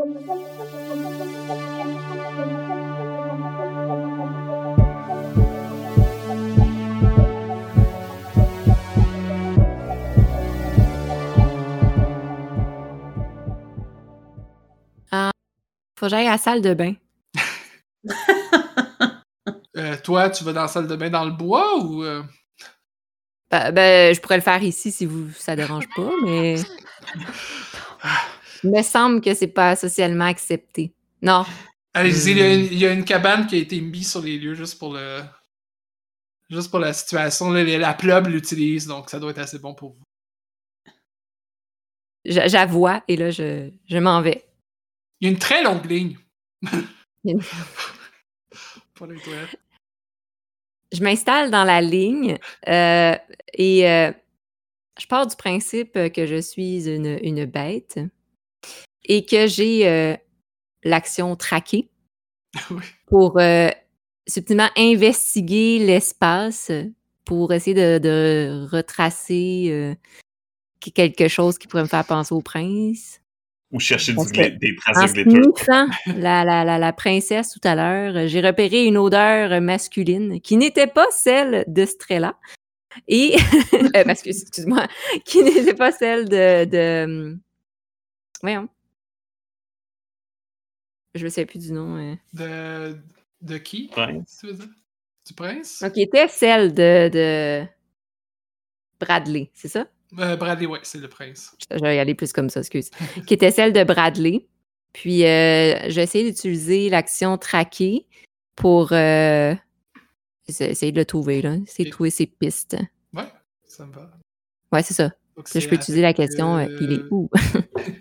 Ah, faut que j'aille à la salle de bain. Euh, toi, tu vas dans la salle de bain dans le bois ou. euh, Ben, ben, je pourrais le faire ici si vous ça dérange pas, mais me semble que c'est pas socialement accepté. Non. Allez-y, il y a Hmm. une- il y, a une cabane qui a été mise sur les lieux juste pour le. Juste pour la situation. là, la plub l'utilise, donc ça doit être assez bon pour vous. J'a- J'avoue, et là, je, je m'en vais. Il y a une très longue ligne. Pour les toilettes. Je m'installe dans la ligne euh, et euh, je pars du principe que je suis une, une bête et que j'ai euh, l'action traquée Oui. pour euh, subtilement investiguer l'espace pour essayer de, de retracer euh, que- quelque chose qui pourrait me faire penser au prince. Ou chercher du que des traces de glitter. la, la, la, la princesse tout à l'heure, j'ai repéré une odeur masculine qui n'était pas celle de Strella. Et, euh, parce que, excuse-moi, qui n'était pas celle de, de. hum, Voyons. Je me souviens plus du nom. euh. De. De qui? Prince. tu veux dire? Du prince? Donc, qui était celle de, de Bradley, c'est ça? Euh, Bradley, ouais, c'est le prince. Je vais y aller plus comme ça, excuse. qui était celle de Bradley. Puis euh, j'ai essayé d'utiliser l'action traquer pour euh, essa- essayer de le trouver, là. Essayer de trouver ses pistes. Ouais, ça me va. Ouais, c'est ça. Donc, Là, je peux utiliser la question euh, il est où?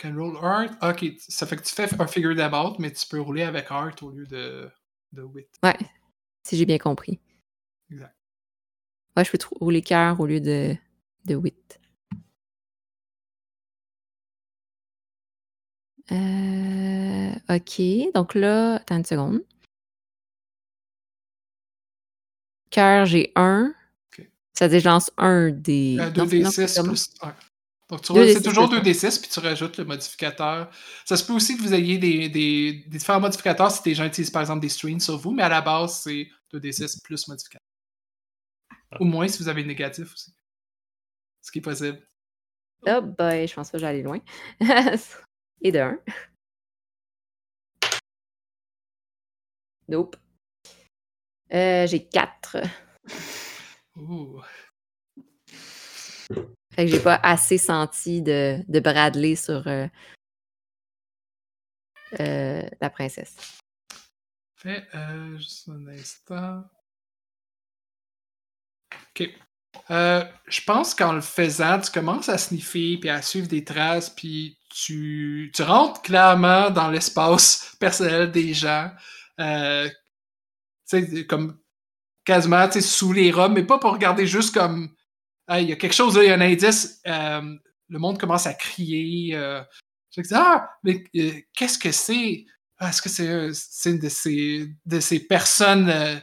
Can roll art. Ok, ça fait que tu fais un figure them out, mais tu peux rouler avec art au lieu de, de wit. Ouais, si j'ai bien compris. Exact. Ouais, je peux rouler cœur au lieu de, de wit. Euh, ok, donc là, attends une seconde. Cœur, j'ai un. Ok. Ça dit je lance un des. Euh, non, non, 2d6 c'est comment? plus 1. Donc, tu 2d6 roules- c'est toujours plus un. 2d6, puis tu rajoutes le modificateur. Ça se peut aussi que vous ayez des, des, des différents modificateurs si les gens utilisent par exemple des strings sur vous, mais à la base, c'est 2d6 plus modificateur. Ou moins si vous avez le négatif aussi. Ce qui est possible. Oh boy, je pense pas que j'allais loin. Et de un. Nope. Euh, j'ai quatre. Ouh. Fait que j'ai pas assez senti de, de Bradley sur euh, euh, la princesse. Fait, euh, juste un instant. Ok. Je pense qu'en le faisant, tu commences à sniffer puis à suivre des traces, puis tu, rentres clairement dans l'espace personnel des gens. Tu sais, comme quasiment sous les robes, mais pas pour regarder juste comme Il y a quelque chose là, il y a un indice. Euh, le monde commence à crier. Euh, je dis, ah, mais euh, qu'est-ce que c'est? Ah, Est-ce que c'est une de ces, de ces personnes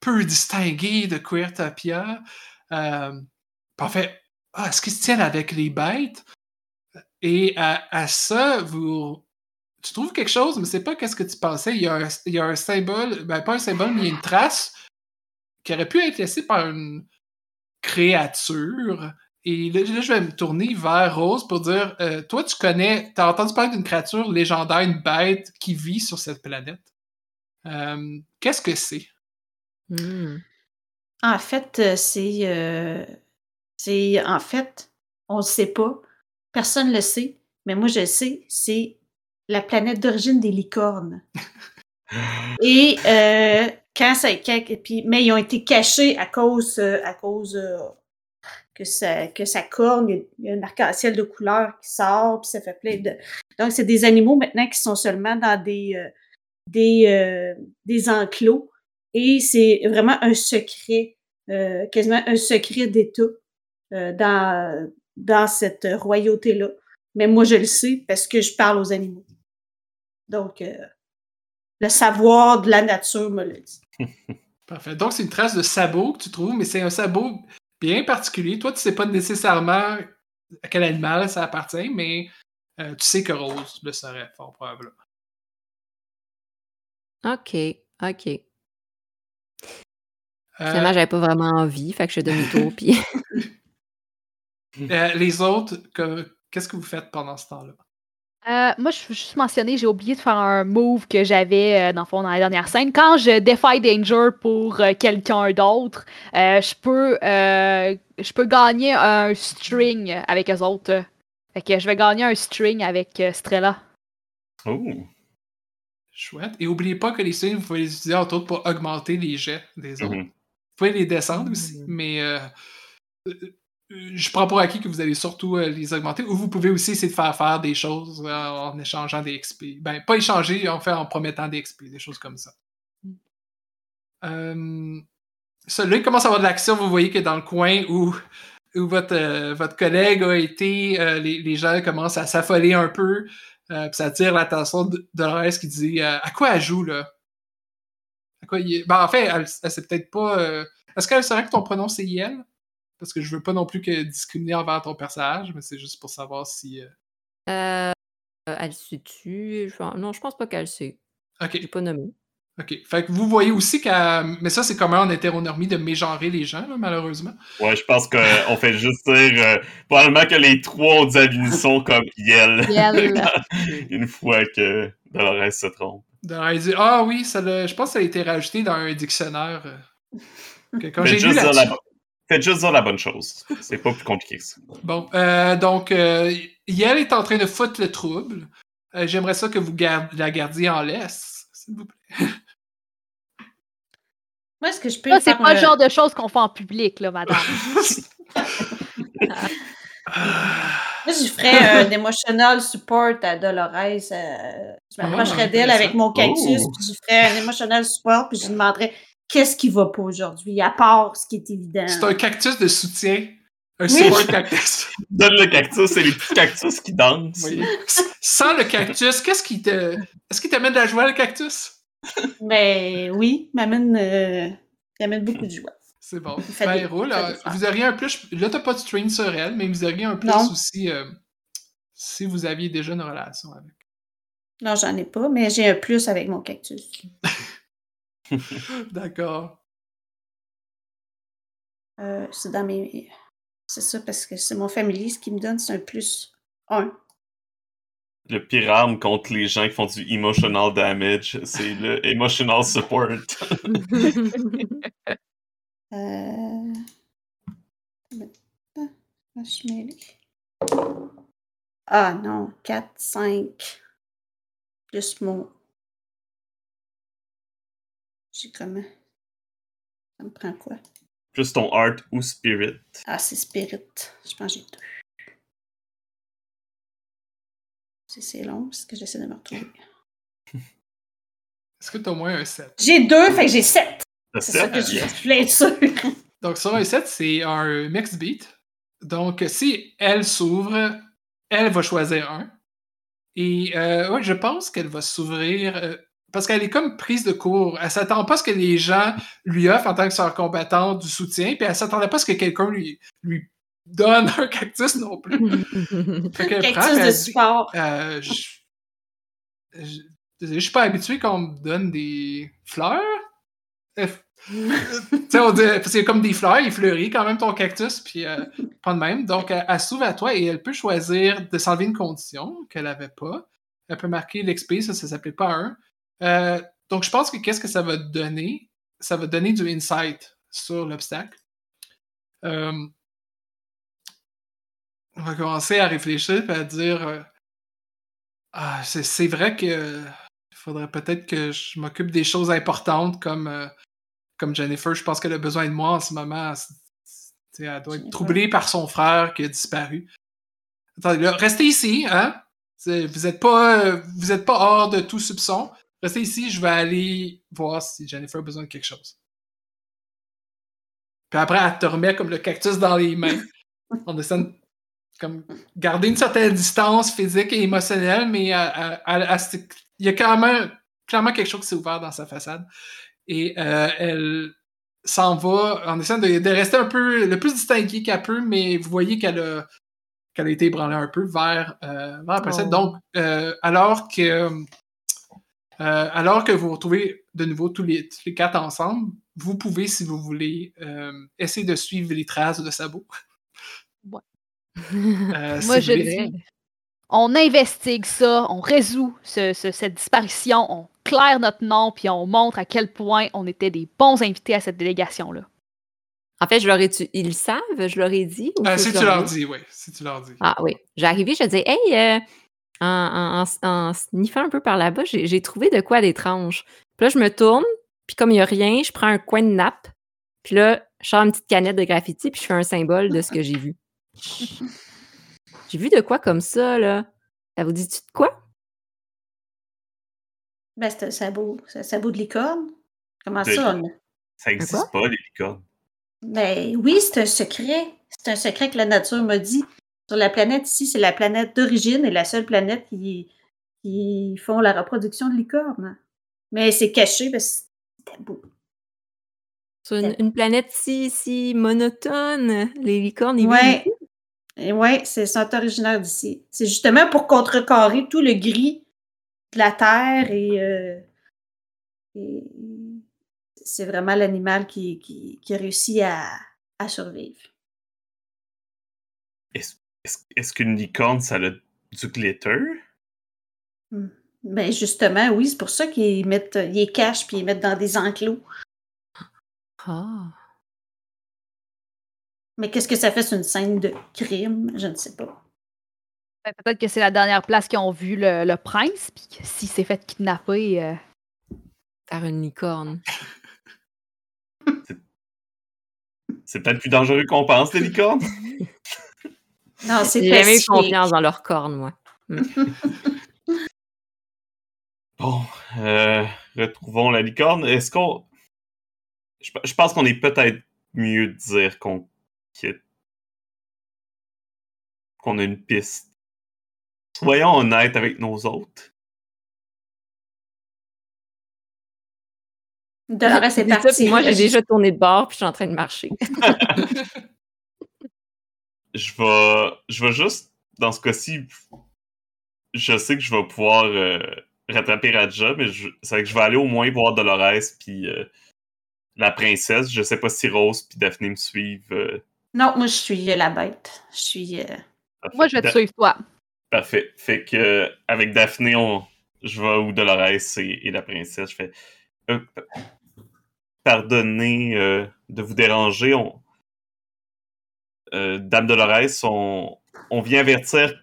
peu distinguées de Queertopia? En fait, ah, est-ce qu'ils se tiennent avec les bêtes? Et à, à ça, vous, tu trouves quelque chose, mais c'est pas qu'est-ce que tu pensais. Il y, a un, il y a un symbole, ben pas un symbole, mais il y a une trace qui aurait pu être laissée par une créature. Et là, je vais me tourner vers Rose pour dire euh, Toi, tu connais, tu as entendu parler d'une créature légendaire, une bête qui vit sur cette planète. Euh, Qu'est-ce que c'est? Hmm. En fait, euh, c'est. euh, c'est. En fait, on ne sait pas. Personne ne le sait. Mais moi, je le sais. C'est la planète d'origine des licornes. Et euh, quand ça. quand- puis, mais ils ont été cachés à cause. euh, à cause euh, que, ça, que ça corne. Il y a- un arc-en-ciel de couleurs qui sort. Puis ça fait plein de. Donc, c'est des animaux maintenant qui sont seulement dans des. euh, des, euh, des enclos. Et c'est vraiment un secret, euh, quasiment un secret d'État euh, dans, dans cette royauté-là. Mais moi, je le sais parce que je parle aux animaux. Donc, le savoir de la nature me le dit. Parfait. Donc, c'est une trace de sabot que tu trouves, mais c'est un sabot bien particulier. Toi, tu sais pas nécessairement à quel animal ça appartient, mais euh, tu sais que Rose le serait, fort probablement. OK, OK. Euh, Finalement, j'avais pas vraiment envie, fait que je demi-tour, puis euh, les autres, que- qu'est-ce que vous faites pendant ce temps-là? Euh, moi, je veux juste mentionner, j'ai oublié de faire un move que j'avais euh, dans le fond dans la dernière scène. Quand je défie danger pour euh, quelqu'un d'autre, euh, je peux euh, je peux gagner un string avec eux autres. Fait que je vais gagner un string avec euh, Strella. Oh. Chouette. Et oubliez pas que les signes, vous pouvez les utiliser entre autres pour augmenter les jets des autres. Mhm. Vous pouvez les descendre aussi, Mhm. mais euh, euh, je prends pour acquis que vous allez surtout euh, les augmenter. Ou vous pouvez aussi essayer de faire faire des choses euh, en échangeant des XP. Ben, pas échanger, en fait, en promettant des XP, des choses comme ça. Euh, ça, là, il commence à avoir de l'action. Vous voyez que dans le coin où, où votre, euh, votre collègue a été, euh, les, les gens commencent à s'affoler un peu. Euh, puis ça attire l'attention de Dolores qui dit euh, À quoi elle joue, là À quoi il Ben, en fait, elle, elle sait peut-être pas. euh, Est-ce qu'elle saurait que ton prénom c'est Yel? Parce que je veux pas non plus que discriminer envers ton personnage, mais c'est juste pour savoir si. euh, euh, elle sait-tu? Non, je pense pas qu'elle sait. Ok, J'ai pas nommé. ok. Fait que vous voyez aussi qu'elle. Mais ça, c'est commun en hétéronormie de mégenrer les gens, là, malheureusement. Ouais, je pense qu'on fait juste dire euh, probablement que les trois ont dit à l'unisson comme Yel Yel. une fois que Dolores se trompe. Dolores dit Ah oui, ça l'a- je pense que ça a été rajouté dans un dictionnaire. que quand j'ai lu là-dessus. la... Faites juste dire la bonne chose. C'est pas plus compliqué que ça. Bon, euh, donc, euh, Yel est en train de foutre le trouble. Euh, J'aimerais ça que vous la gardiez en laisse, s'il vous plaît. Moi, est-ce que je peux Ça, c'est pas le genre de choses qu'on fait en public, là, madame. Moi, je ferais un emotional support à Dolores. euh, je m'approcherais Ah, d'elle avec mon cactus, Oh. puis je ferais un emotional support, puis je lui demanderais qu'est-ce qui va pas aujourd'hui, à part ce qui est évident. C'est un cactus de soutien. Un Oui. support cactus. Donne le cactus, c'est les petits cactus qui dansent. Oui. Sans le cactus, qu'est-ce qui te. Est-ce qu'il t'amène de la joie, le cactus? Ben oui, m'amène, euh, il amène beaucoup de joie. C'est bon. Ben, des- roule. fleurs. Vous auriez un plus. Là, t'as pas de strain sur elle, mais vous auriez un plus Non. aussi euh, si vous aviez déjà une relation avec. Non, j'en ai pas, mais j'ai un plus avec mon cactus. D'accord. Euh, c'est dans mes. C'est ça, parce que c'est mon familier, ce qui me donne, c'est un plus 1. Le pire arme contre les gens qui font du emotional damage, c'est le emotional support. Euh... Ah. Ah non, 4, 5. Plus mon. J'ai comment? Ça me prend quoi? Plus ton art ou spirit? Ah, c'est Spirit. Je pense que j'ai deux. C'est- long, c'est ce que j'essaie de me retrouver. Est-ce que t'as au moins un 7? J'ai deux, fait que j'ai sept. Le C'est ça sept, que je, voulais être sûre. Donc, sur un 7, c'est un mixed beat. Donc, si elle s'ouvre, elle va choisir un. Et euh, ouais, je pense qu'elle va s'ouvrir euh, parce qu'elle est comme prise de court. Elle s'attend pas à ce que les gens lui offrent en tant que sœur combattante du soutien, puis elle s'attendait pas à ce que quelqu'un lui, lui donne un cactus non plus. Fait Cactus de dit, support. euh, je, je, je suis pas habitué qu'on me donne des fleurs. Euh, a comme des fleurs, il fleurit quand même ton cactus, puis euh, pas de même. Donc, elle, elle s'ouvre à toi et elle peut choisir de s'enlever une condition qu'elle avait pas. Elle peut marquer l'XP, ça, ça s'appelait pas un. Euh, donc, je pense que qu'est-ce que ça va donner? Ça va donner du insight sur l'obstacle. Euh, on va commencer à réfléchir et à dire euh, Ah, c'est vrai que il faudrait peut-être que je m'occupe des choses importantes comme, comme Jennifer. Je pense qu'elle a besoin de moi en ce moment. C'est- Elle doit être troublée par son frère qui a disparu. Attendez, là, restez ici, hein? Vous n'êtes pas, vous êtes pas hors de tout soupçon. Restez ici, je vais aller voir si Jennifer a besoin de quelque chose. Puis après, elle te remet comme le cactus dans les mains. On essaie de comme, garder une certaine distance physique et émotionnelle, mais elle- elle- elle- elle s'est- il y a clairement, clairement quelque chose qui s'est ouvert dans sa façade. Et euh, elle s'en va en essayant de, de rester un peu le plus distinguée qu'elle peut, mais vous voyez qu'elle a, qu'elle a été ébranlée un peu vers, euh, vers la. Oh. Donc, euh, alors que euh, alors que vous retrouvez de nouveau tous les, tous les quatre ensemble, vous pouvez, si vous voulez, euh, essayer de suivre les traces de Sabot. Ouais. Euh, si Moi, je dis, on investigue ça, on résout ce- ce- cette disparition, on claire notre nom, puis on montre à quel point on était des bons invités à cette délégation-là. En fait, je leur ai dit, ils le savent, je leur ai dit. ou Euh, si tu leur dis, oui. Si tu leur dis. Ah oui. J'ai arrivé, je dis, hey, euh, en, en, en- sniffant un peu par là-bas, j'ai j'ai trouvé de quoi d'étrange. Puis là, je me tourne, puis comme il n'y a rien, je prends un coin de nappe, puis là, je sors une petite canette de graffiti, puis je fais un symbole de ce que j'ai vu. J'ai vu de quoi comme ça, là? Ça vous dit-tu de quoi? Ben, c'est un sabot, c'est un sabot de licorne. Comment De- ça? on- Ça n'existe pas, les licornes. Ben oui, c'est un secret. C'est un secret que la nature m'a dit. Sur la planète ici, c'est la planète d'origine et la seule planète qui, qui font la reproduction de licornes. Mais c'est caché parce que c'est tabou. Sur une, une planète si, si monotone, les licornes, ils Ouais. ouais, c'est sont originaires d'ici. C'est justement pour contrecarrer tout le gris de la terre et, euh, et c'est vraiment l'animal qui, qui, qui réussit à, à survivre. Est-ce est-ce- qu'une licorne, ça a du glitter? Ben justement, oui, c'est pour ça qu'ils mettent, ils les cachent puis ils les mettent dans des enclos. Ah. Mais qu'est-ce que ça fait sur une scène de crime? Je ne sais pas. Ben, Peut-être que c'est la dernière place qu'ils ont vu le, le prince, puis que s'il s'est fait kidnapper. euh, Par une licorne. C'est peut-être plus dangereux qu'on pense, les licornes. Non, c'est J'ai jamais eu confiance dans leurs cornes, moi. Bon, euh, retrouvons la licorne. Est-ce qu'on. Je, je pense qu'on est peut-être mieux de dire qu'on quitte. Qu'on a une piste. Soyons honnêtes avec nos autres. Dolores est Dis ça, partie. puis moi, j'ai déjà tourné de bord, puis je suis en train de marcher. Je vais. Je vais juste. Dans ce cas-ci, je sais que je vais pouvoir euh, rattraper Raja, mais je- c'est vrai que je vais aller au moins voir Dolores puis euh, la princesse. Je sais pas si Rose puis Daphné me suivent. euh, Non, moi je suis euh, la bête. Je suis. euh, Moi, je vais te Da- suivre, toi. Parfait. Fait que euh, avec Daphné, on... je vais où Dolores et, et la princesse. Je fais euh, pardonnez euh, de vous déranger. On... Euh, Dame Dolores, on... on vient avertir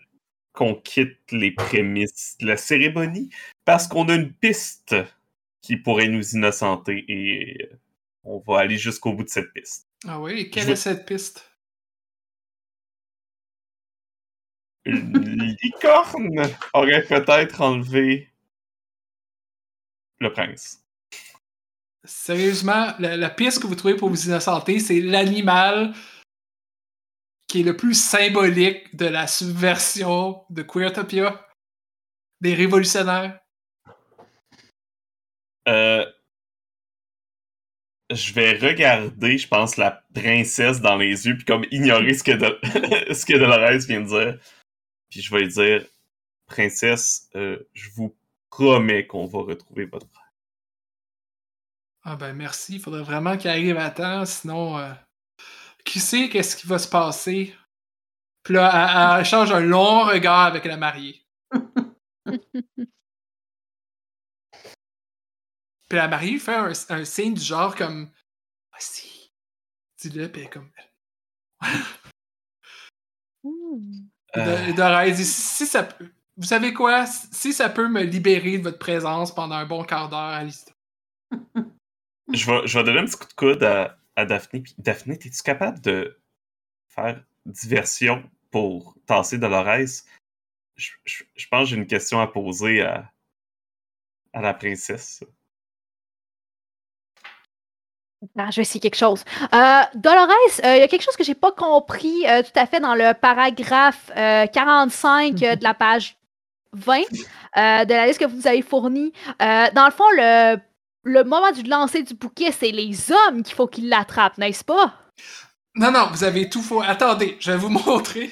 qu'on quitte les prémices de la cérémonie parce qu'on a une piste qui pourrait nous innocenter et euh, on va aller jusqu'au bout de cette piste. Ah oui, et quelle Je- est cette piste? Une licorne aurait peut-être enlevé le prince. Sérieusement, la, la piste que vous trouvez pour vous innocenter, c'est l'animal qui est le plus symbolique de la subversion de Queertopia, des révolutionnaires? Euh, je vais regarder, je pense, la princesse dans les yeux, puis comme ignorer ce que, de- ce que Dolores vient de dire. Puis je vais lui dire, princesse, euh, je vous promets qu'on va retrouver votre frère. Ah ben merci, il faudrait vraiment qu'il arrive à temps, sinon euh, qui sait qu'est-ce qui va se passer? Puis là, elle, elle échange un long regard avec la mariée. Puis la mariée fait un, un signe du genre comme Vas-y, dis-le, puis elle est comme. Euh, De- et Doré dit si ça peut. Vous savez quoi? Si ça peut me libérer de votre présence pendant un bon quart d'heure, allez-y. je, vais, je vais donner un petit coup de coude à, à Daphné. Puis, Daphné, es-tu capable de faire diversion pour tasser Dolores? Je, pense que j'ai une question à poser à, la princesse. Ah, je vais essayer quelque chose. Euh, Dolores, euh, il y a quelque chose que j'ai pas compris euh, tout à fait dans le paragraphe euh, 45 euh, de la page 20 euh, de la liste que vous avez fournie. Euh, dans le fond, le, le moment du lancer du bouquet, c'est les hommes qu'il faut qu'ils l'attrapent, n'est-ce pas? Non, non, vous avez tout faux. Attendez, je vais vous montrer.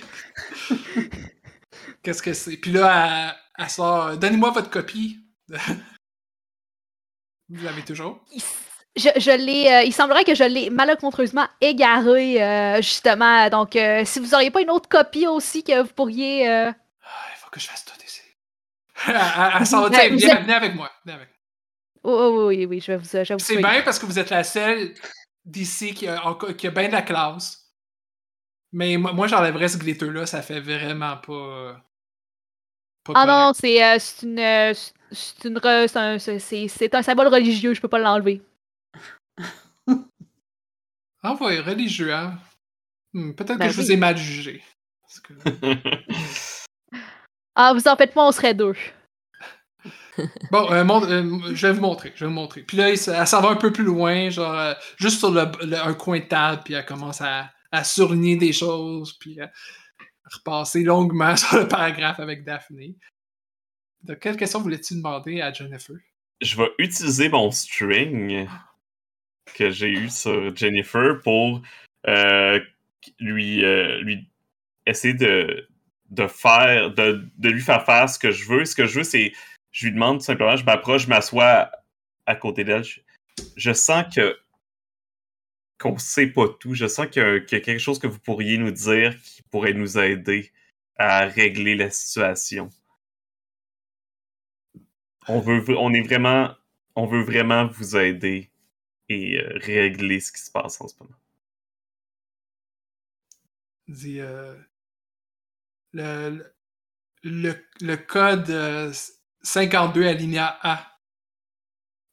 Qu'est-ce que c'est? Puis là, elle, elle sort. Donnez-moi votre copie. Vous l'avez toujours? Il, je, je l'ai, euh, il semblerait que je l'ai malencontreusement égaré, euh, justement. Donc, euh, si vous n'auriez pas une autre copie aussi que vous pourriez. euh, Ah, il faut que je fasse tout ici. elle elle- Tiens, venez, êtes- venez avec moi. venez avec moi. Oh, oh, oui, oui, je vais vous. Vous C'est bien parce que vous êtes la seule d'ici qui a, encore- qui a bien de la classe. Mais moi, moi, j'enlèverais ce glitter-là, ça fait vraiment pas. pas Ah correct. non, c'est euh, c'est une. euh, c'est une c'est un, symbole religieux, je peux pas l'enlever. Ah ouais, religieux, hein? Hmm, Peut-être Ben que je vous ai mal jugé. Parce que- Ah, vous en faites pas, on serait deux. Bon, euh, euh, je vais vous montrer, je vais vous montrer. Puis là, elle s'en va un peu plus loin, genre euh, juste sur le, un coin de table, puis elle commence à, à surligner des choses, puis à repasser longuement sur le paragraphe avec Daphné. Quelle question voulais-tu demander à Jennifer? je vais utiliser mon string que j'ai eu sur Jennifer pour lui, lui essayer de, de faire de, de lui faire faire ce que je veux. Ce que je veux, c'est je lui demande tout simplement, je m'approche, je m'assois à côté d'elle. Je, sens que qu'on sait pas tout. Je sens qu'il y, a, quelque chose que vous pourriez nous dire qui pourrait nous aider à régler la situation. On veut, on est vraiment, on veut vraiment vous aider et euh, régler ce qui se passe en ce moment. Euh, le, le, le code euh, 52 alinéa A.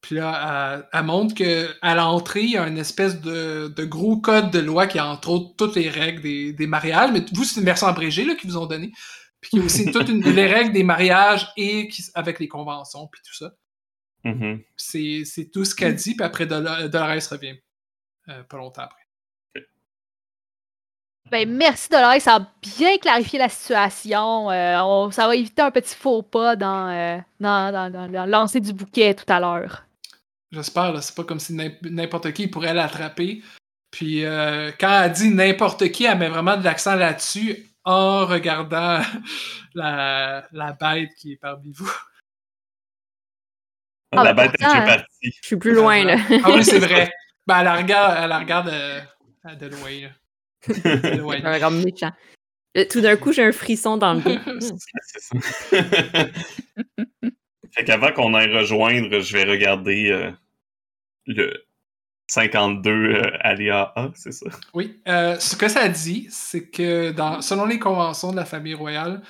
Puis là, elle, elle montre qu'à l'entrée, il y a une espèce de, de gros code de loi qui a entre autres toutes les règles des, des mariages. Mais vous, c'est une version abrégée là, qu'ils vous ont donnée. Puis il y a aussi toutes une- les règles des mariages et qui- avec les conventions, puis tout ça. Mhm. C'est c'est tout ce qu'elle dit, puis après, Dolo- Dolores revient. euh, pas longtemps après. Ben, merci Dolores, ça a bien clarifié la situation. Euh, on- ça va éviter un petit faux pas dans, euh, dans, dans, dans- le lancer du bouquet tout à l'heure. J'espère, là. C'est pas comme si n'im- n'importe qui pourrait l'attraper. Puis euh, quand elle dit n'importe qui, elle met vraiment de l'accent là-dessus en regardant la, la bête qui est parmi vous. Ah, la ben bête est déjà partie. Je suis plus loin, là. Ah oui, c'est vrai. Ben, elle la regarde, elle la regarde euh, de loin. là. Un regard méchant. Euh, Tout d'un coup, j'ai un frisson dans le dos. C'est ça. fait qu'avant qu'on aille rejoindre, je vais regarder euh, le 52 euh, aléa A, c'est ça? Oui, euh, ce que ça dit, c'est que dans, selon les conventions de la famille royale,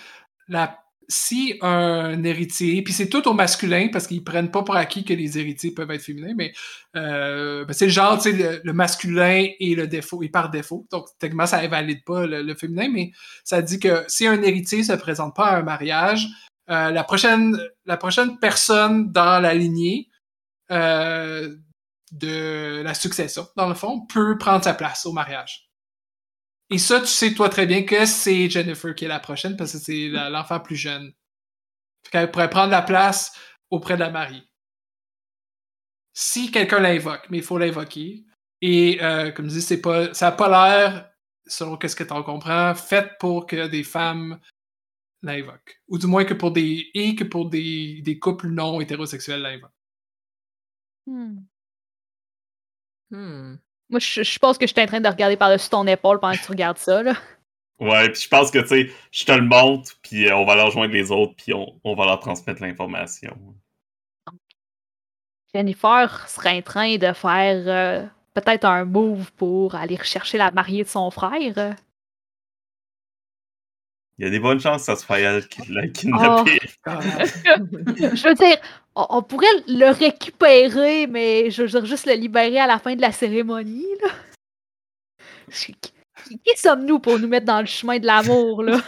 la, si un héritier, puis c'est tout au masculin parce qu'ils prennent pas pour acquis que les héritiers peuvent être féminins, mais euh, ben, c'est le genre, tu sais, le, masculin et le défaut, et par défaut. Donc, techniquement, ça invalide pas le, le féminin, mais ça dit que si un héritier se présente pas à un mariage, euh, la, prochaine, la prochaine personne dans la lignée euh, de la succession, dans le fond, peut prendre sa place au mariage. Et ça, tu sais toi très bien que c'est Jennifer qui est la prochaine parce que c'est l'enfant plus jeune. Fait qu'elle pourrait prendre la place auprès de la mariée. Si quelqu'un l'invoque, mais il faut l'invoquer. Et euh, comme je dis, c'est pas, ça n'a pas l'air, selon ce que tu en comprends, fait pour que des femmes l'invoquent. Ou du moins que pour des. et que pour des, des couples non hétérosexuels l'invoquent. Hmm. Hmm. Moi, je, je pense que je suis en train de regarder par-dessus ton épaule pendant que tu regardes ça. Là. Ouais, puis je pense que, tu sais, je te le montre, puis euh, on va leur rejoindre les autres, puis on, on va leur transmettre l'information. Jennifer serait en train de faire euh, peut-être un move pour aller rechercher la mariée de son frère. Il y a des bonnes chances que ça se fasse l'a kidnappé. Ah, Je veux dire, on, on pourrait le récupérer, mais je veux dire, juste le libérer à la fin de la cérémonie. Là. Qui, qui- qui sommes-nous pour nous mettre dans le chemin de l'amour, là?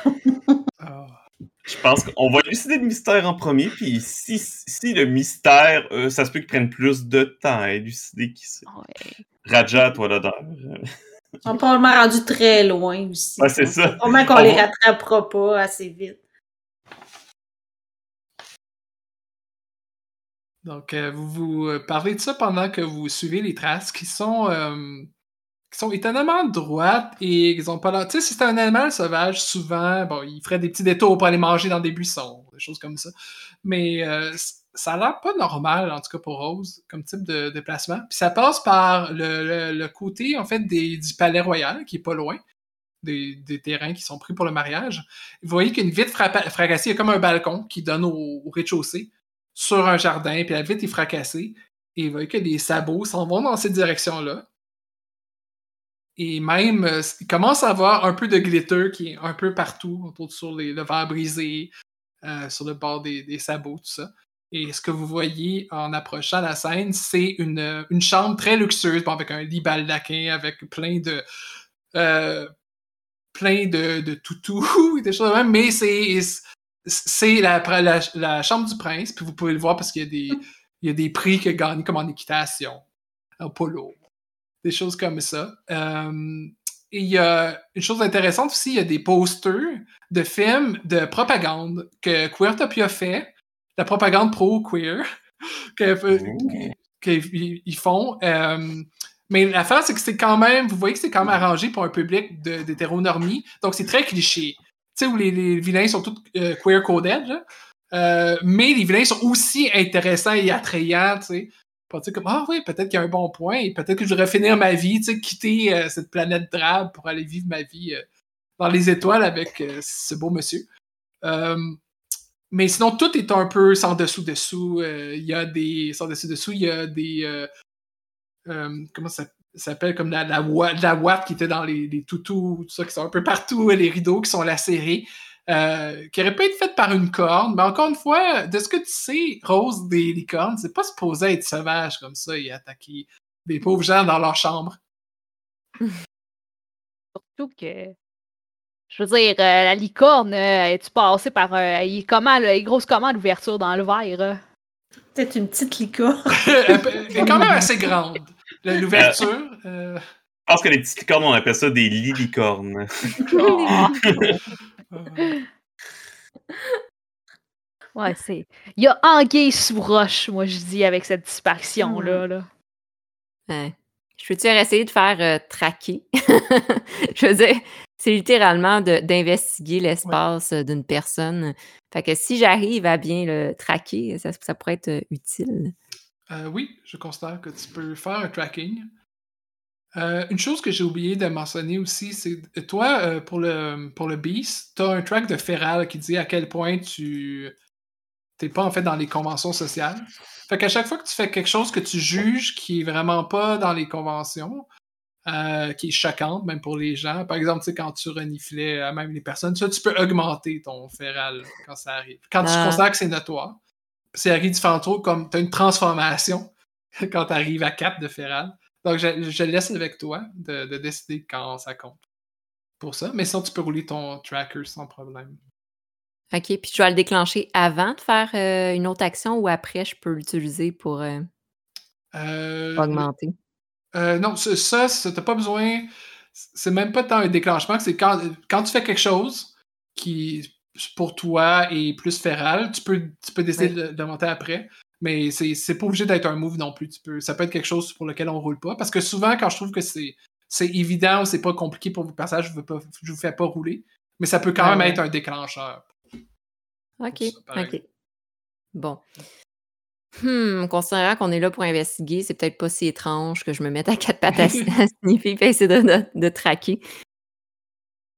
Je pense qu'on va élucider le mystère en premier, puis si, si le mystère, euh, ça se peut qu'il prenne plus de temps à élucider qui c'est. Ouais. Raja, toi là-dedans. Ils sont probablement rendus très loin aussi. Ouais, c'est ça. Probablement qu'on On les rattrapera pas assez vite. Donc, euh, vous vous euh, parlez de ça pendant que vous suivez les traces qui sont euh, qui sont étonnamment droites et ils ont pas l'air. Tu sais, si c'était un animal sauvage, souvent, bon, il ferait des petits détours pour aller manger dans des buissons, des choses comme ça. Mais euh, ça a l'air pas normal, en tout cas pour Rose, comme type de déplacement. Puis ça passe par le, côté, en fait, des, du palais royal, qui est pas loin, des, des terrains qui sont pris pour le mariage. Vous voyez qu'il y a une vitre fracassée, il y a comme un balcon qui donne au, au rez-de-chaussée sur un jardin, puis la vitre est fracassée. Et vous voyez que les sabots s'en vont dans cette direction-là. Et même, euh, il commence à avoir un peu de glitter qui est un peu partout, autour sur les, le verre brisé, euh, sur le bord des, des sabots, tout ça. Et ce que vous voyez en approchant la scène, c'est une, une chambre très luxueuse, avec un lit baldaquin, avec plein de. euh, plein de, de toutous des choses de même, mais c'est. C'est la, la, chambre du prince, puis vous pouvez le voir parce qu'il y a des, il y a des prix qu'il a gagnés comme en équitation, au polo, des choses comme ça. Euh, et il y a une chose intéressante aussi, il y a des posters de films de propagande que Queertopia fait, la propagande pro-queer, que- qu'ils font. Euh, mais l'affaire, c'est que c'est quand même, vous voyez que c'est quand même arrangé pour un public d'hétéronormies, donc c'est très cliché. Tu sais, où les, les vilains sont tous euh, queer-coded. Euh, mais les vilains sont aussi intéressants et attrayants, tu sais. Tu sais, comme, ah oui, peut-être qu'il y a un bon point, et peut-être que je devrais finir ma vie, tu sais, quitter euh, cette planète drabe pour aller vivre ma vie euh, dans les étoiles avec euh, ce beau monsieur. Mais sinon, tout est un peu sans dessous-dessous. Euh, Il y a des. Sans dessous-dessous, il y a des. euh, euh, comment ça s'appelle Comme la, la, la ouate qui était dans les, les toutous, tout ça, qui sont un peu partout, les rideaux qui sont lacérés. qui aurait pu être faite par une corne, mais encore une fois, de ce que tu sais, Rose des licornes, c'est pas supposé être sauvage comme ça et attaquer des pauvres gens dans leur chambre. Surtout que. Je veux dire, euh, la licorne, euh, es-tu passé par. euh, il est comment, là, il est grosse comment l'ouverture dans le verre? euh? Peut-être une petite licorne. Elle est quand même assez grande. L'ouverture. euh, Je pense que les petites licornes, on appelle ça des lilicornes. euh, Ouais, c'est. Il y a anguille sous roche, moi, je dis, avec cette disparition-là. Là. Ouais. Je peux-tu essayer de faire euh, traquer? je veux dire, c'est littéralement d'investiguer l'espace euh, d'une personne. Fait que si j'arrive à bien le traquer, ça, ça pourrait être euh, utile. Euh, oui, je considère que tu peux faire un tracking. Euh, une chose que j'ai oublié de mentionner aussi, c'est toi, euh, pour le, pour le Beast, tu as un track de Feral qui dit à quel point tu t'es pas en fait dans les conventions sociales. Fait qu'à chaque fois que tu fais quelque chose que tu juges qui est vraiment pas dans les conventions, euh, qui est choquante même pour les gens, par exemple, tu sais, quand tu reniflais à même les personnes, ça, tu peux augmenter ton Feral quand ça arrive. Quand tu Ah. considères que c'est notoire. C'est arrive différents tours, comme tu as une transformation quand tu arrives à 4 de Feral. Donc, je, je laisse avec toi de, de décider quand ça compte pour ça. Mais sinon, tu peux rouler ton tracker sans problème. OK, puis je dois le déclencher avant de faire euh, une autre action ou après, je peux l'utiliser pour Euh, augmenter? Euh, non, ça, t'as pas besoin. C'est même pas tant un déclenchement, c'est quand, quand tu fais quelque chose qui, pour toi, est plus féral, tu peux, tu peux décider de, de monter après. Mais c'est pas obligé d'être un move non plus. Tu peux, ça peut être quelque chose pour lequel on roule pas. Parce que souvent, quand je trouve que c'est évident ou c'est pas compliqué pour vos personnages, je je vous fais pas rouler. Mais ça peut quand Ah même ouais. être un déclencheur. OK, ça. OK. Bon. Hmm, considérant qu'on est là pour investiguer, c'est peut-être pas si étrange que je me mette à quatre pattes à, à sniffer et essayer de, de, de traquer.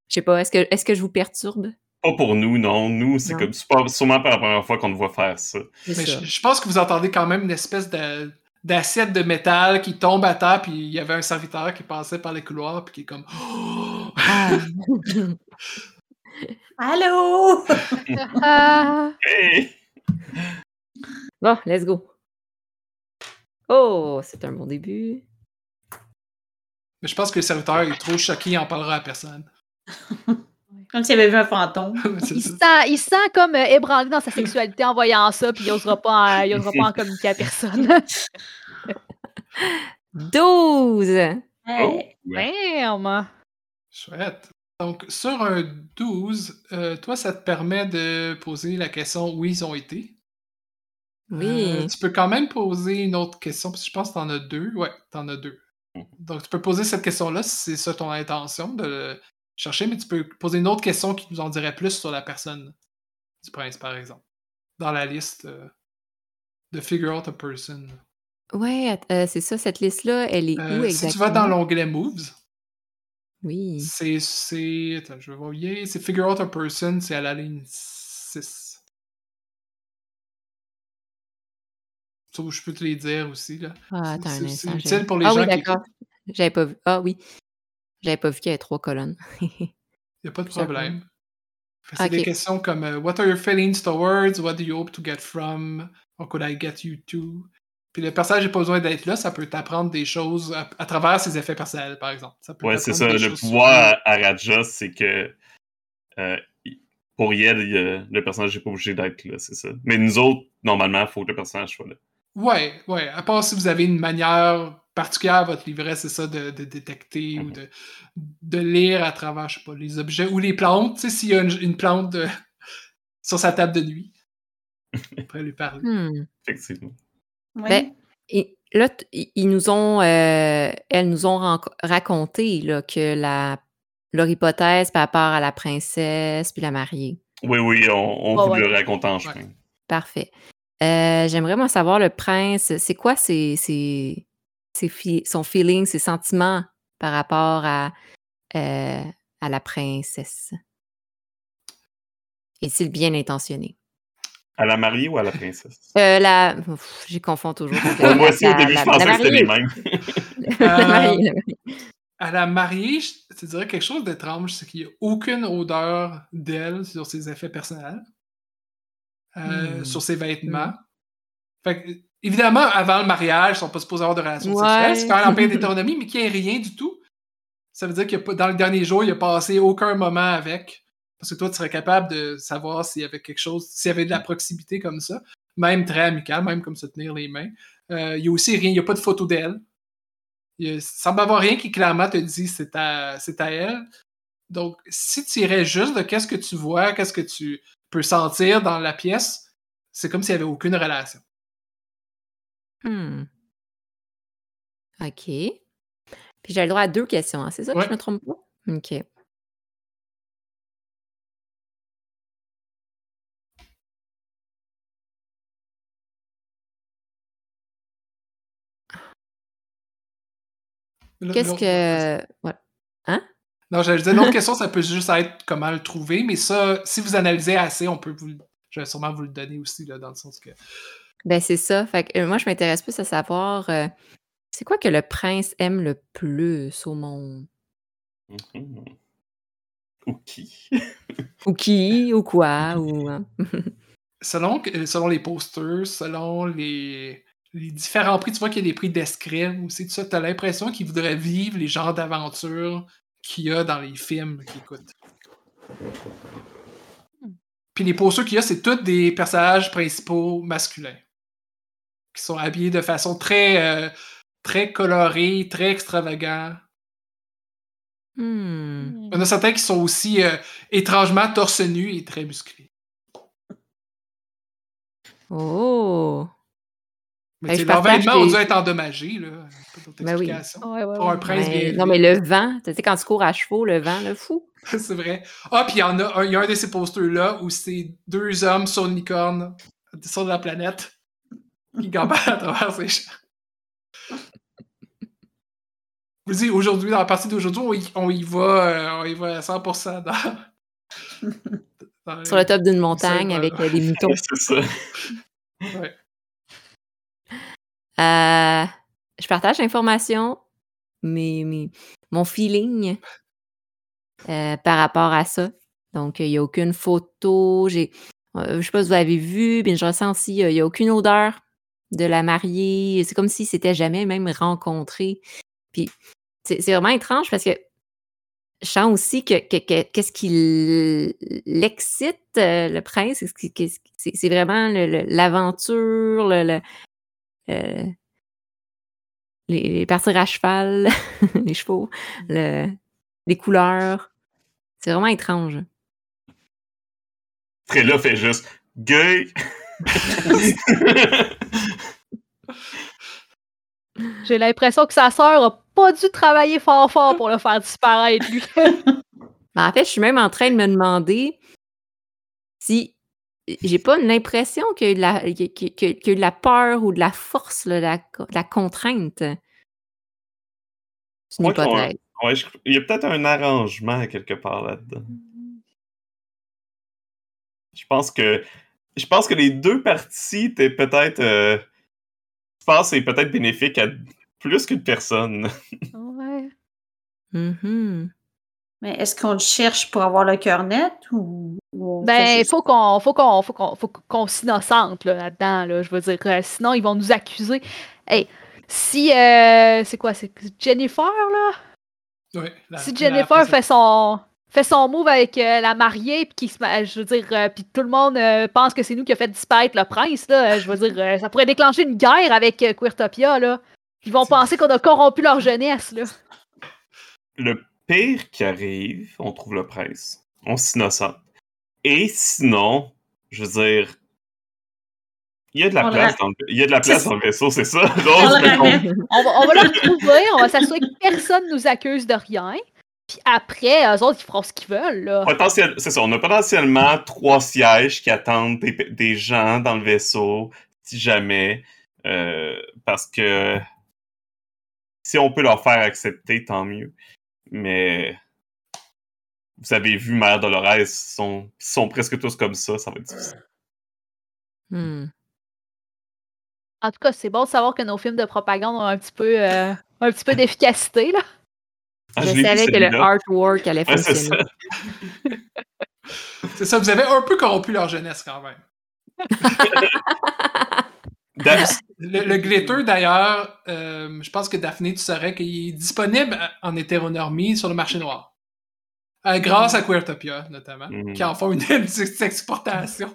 Je sais pas, est-ce que, est que je vous perturbe? Pas pour nous, non. Nous, c'est comme c'est pas- sûrement pas la première fois qu'on te voit faire ça. Mais ça. je, je pense que vous entendez quand même une espèce de- d'assiette de métal qui tombe à terre, puis il y avait un serviteur qui passait par les couloirs, puis qui est comme. Oh! Ah. Allô? Ah! Hey! Bon, let's go. Oh, c'est un bon début. Mais je pense que le serviteur est trop choqué, il en parlera à personne. Comme s'il avait vu un fantôme. Il se, sent, il se sent comme euh, ébranlé dans sa sexualité en voyant ça, puis il n'osera pas, en- il osera pas en communiquer à personne. 12! Oh, Hey. ouais. Damn! Chouette. Donc, sur un 12, euh, toi, ça te permet de poser la question où ils ont été? Oui. Euh, tu peux quand même poser une autre question, parce que je pense que t'en as deux. Ouais, t'en as deux. Donc, tu peux poser cette question-là si c'est ça ton intention de le chercher, mais tu peux poser une autre question qui nous en dirait plus sur la personne du prince, par exemple. Dans la liste euh, de Figure Out a Person. Ouais, euh, c'est ça, cette liste-là, elle est où Euh, si exactement? tu vas dans l'onglet Moves, Oui. c'est. c'est- Attends, je vais voir. Yeah, C'est Figure Out a Person, c'est à la ligne 6. Ça, je peux te les dire aussi. Là. Ah, C'est- attends un c'est- instant. c'est j'ai- utile pour les ah gens oui, qui d'accord. J'avais pas vu. Ah oui. J'avais pas vu qu'il y avait trois colonnes. Il n'y a pas de problème. C'est des questions comme euh, What are your feelings towards? What do you hope to get from? Or could I get you to? Puis le personnage n'a pas besoin d'être là, ça peut t'apprendre des choses à, à travers ses effets personnels, par exemple. Ça peut Ouais, c'est ça. Le pouvoir à, à Raja, c'est que euh, pour Yel, le personnage n'est pas obligé d'être là, c'est ça. Mais nous autres, normalement, il faut que le personnage soit là. Ouais, ouais. À part si vous avez une manière particulière à votre livret, c'est ça, de, de détecter ou Mhm. de, de lire à travers, je sais pas, les objets ou les plantes. Tu sais, s'il y a une, une plante de- sur sa table de nuit, on pourrait lui parler. Hmm. Effectivement. Oui. Ben, et là, ils nous ont, euh, elles nous ont raconté là, que la leur hypothèse par rapport à la princesse puis la mariée. Oui, oui, on, on Ouais, vous ouais. le raconte en chemin. Parfait. Euh, J'aimerais moi savoir le prince, c'est quoi ses, ses, ses fi- son feeling, ses sentiments par rapport à, euh, à la princesse? Est-il bien intentionné? À la mariée ou à la princesse? Euh, la... J'y confonds toujours. Moi aussi, au début, la- je pensais que c'était les mêmes. La Euh, mariée, la mariée. À la mariée, je te dirais quelque chose d'étrange, c'est qu'il n'y a aucune odeur d'elle sur ses effets personnels, euh, Hmm. sur ses vêtements. Fait que, évidemment, avant le mariage, ils sont pas supposés avoir de relations Ouais. sexuelles. C'est quand même l'Empire d'Hétéronomie, mais qu'il n'y ait rien du tout. Ça veut dire que dans le dernier jour, il a passé aucun moment avec. Parce que toi, tu serais capable de savoir s'il y avait quelque chose, s'il y avait de la proximité comme ça, même très amical, même comme se tenir les mains. Euh, il y a aussi rien, il n'y a pas de photo d'elle. Il ne semble avoir rien qui clairement te dit c'est à, c'est à elle. Donc, si tu irais juste de qu'est-ce que tu vois, qu'est-ce que tu peux sentir dans la pièce, c'est comme s'il n'y avait aucune relation. Hmm. OK. Puis j'ai le droit à deux questions, hein, c'est ça que je me trompe pas? OK. Qu'est-ce que. Ouais. Non, j'allais dire, l'autre question, ça peut juste être comment le trouver, mais ça, si vous analysez assez, on peut vous Je vais sûrement vous le donner aussi, là, dans le sens que. Ben, c'est ça. Fait que, euh, moi, je m'intéresse plus à savoir euh, c'est quoi que le prince aime le plus au monde? Mhm. Ou qui? Ou qui? Ou quoi? Ou. hein? Selon, que- selon les posters, selon les, les différents prix, tu vois qu'il y a des prix d'escrime aussi, tout ça, t'as l'impression qu'il voudrait vivre les genres d'aventures qu'il y a dans les films qu'il écoute. Puis les posters qu'il y a, c'est tous des personnages principaux masculins. Qui sont habillés de façon très, euh, très colorée, très extravagant. Hmm. Il y en a certains qui sont aussi euh, étrangement torse nu et très musclés. Oh! Mais Ben, tes- dû être endommagés, là. Pas Ben oui. explication. Ouais, ouais, Pour un prince bien non, mais le vent, tu sais, quand tu cours à chevaux, le vent, le fou. c'est vrai. Ah, puis il y en a un, il y a un de ces posters-là où c'est deux hommes sur une licorne sur la planète qui gambadent à travers ces champs. Je vous dis, aujourd'hui, dans la partie d'aujourd'hui, on y, on y va, euh, on y va à 100% dans... dans Sur le top d'une montagne avec euh, des moutons. c'est ça. Ouais. Euh, je partage l'information, mais, mon feeling euh, par rapport à ça. Donc, il n'y a aucune photo. J'ai, euh, je ne sais pas si vous avez vu, mais je ressens aussi, il n'y a aucune odeur de la mariée. C'est comme si c'était jamais même rencontré. Puis, c'est vraiment étrange parce que je sens aussi que, que- que- qu'est-ce qui l'excite, le prince, c'est vraiment l'aventure, le- euh, les, les partir à cheval, les chevaux, le- les couleurs. C'est vraiment étrange. Frela fait juste gay. J'ai l'impression que sa sœur a pas dû travailler fort fort pour le faire disparaître, lui. Ben, en fait, je suis même en train de me demander si j'ai pas l'impression qu'il y a eu de la, qu'il y a- qu'il y a eu de la peur ou de la force, là, de la, la contrainte. C'est une Ouais, qu'on- hypothèse. Ouais, je- il y a peut-être un arrangement quelque part là-dedans. Je pense que je pense que les deux parties étaient peut-être euh, je pense que c'est peut-être bénéfique à plus qu'une personne. Ouais. Mhm. Mais est-ce qu'on le cherche pour avoir le cœur net ou, Ben, juste- faut qu'on faut qu'on faut qu'on faut qu'on s'innocente là, là-dedans, là, je veux dire. euh, sinon, ils vont nous accuser. Hey, si euh, c'est quoi, c'est Jennifer, là? La- si la- Jennifer fait son fait son move avec euh, la mariée puis qu'il se je veux dire euh, puis tout le monde euh, pense que c'est nous qui a fait disparaître le prince là, je veux dire euh, ça pourrait déclencher une guerre avec euh, Queertopia là. Ils vont C'est- penser qu'on a corrompu leur jeunesse là. Le pire qui arrive, on trouve le prince. On s'innocente. Et sinon, je veux dire, il y a de la On place, dans le, il y a de la place dans le vaisseau, c'est ça? On va, on va le retrouver, on va s'assurer que personne nous accuse de rien. Puis après, eux autres, ils feront ce qu'ils veulent là. Potentiel- c'est ça, on a potentiellement trois sièges qui attendent des, des gens dans le vaisseau, si jamais. euh, parce que si on peut leur faire accepter, tant mieux. Mais vous avez vu Mère Dolores, ils sont, ils sont presque tous comme ça, ça va être difficile. Hmm. En tout cas, c'est bon de savoir que nos films de propagande ont un petit peu, euh, un petit peu d'efficacité là. Ah, je vu, savais que le artwork allait Ouais, c'est fonctionner. ça. C'est ça, vous avez un peu corrompu leur jeunesse quand même. Daph- Le, le glitter, d'ailleurs, euh, je pense que Daphné, tu saurais qu'il est disponible en hétéronormie sur le marché noir. Euh, grâce à Queertopia, notamment, Mhm. qui en font une exportation.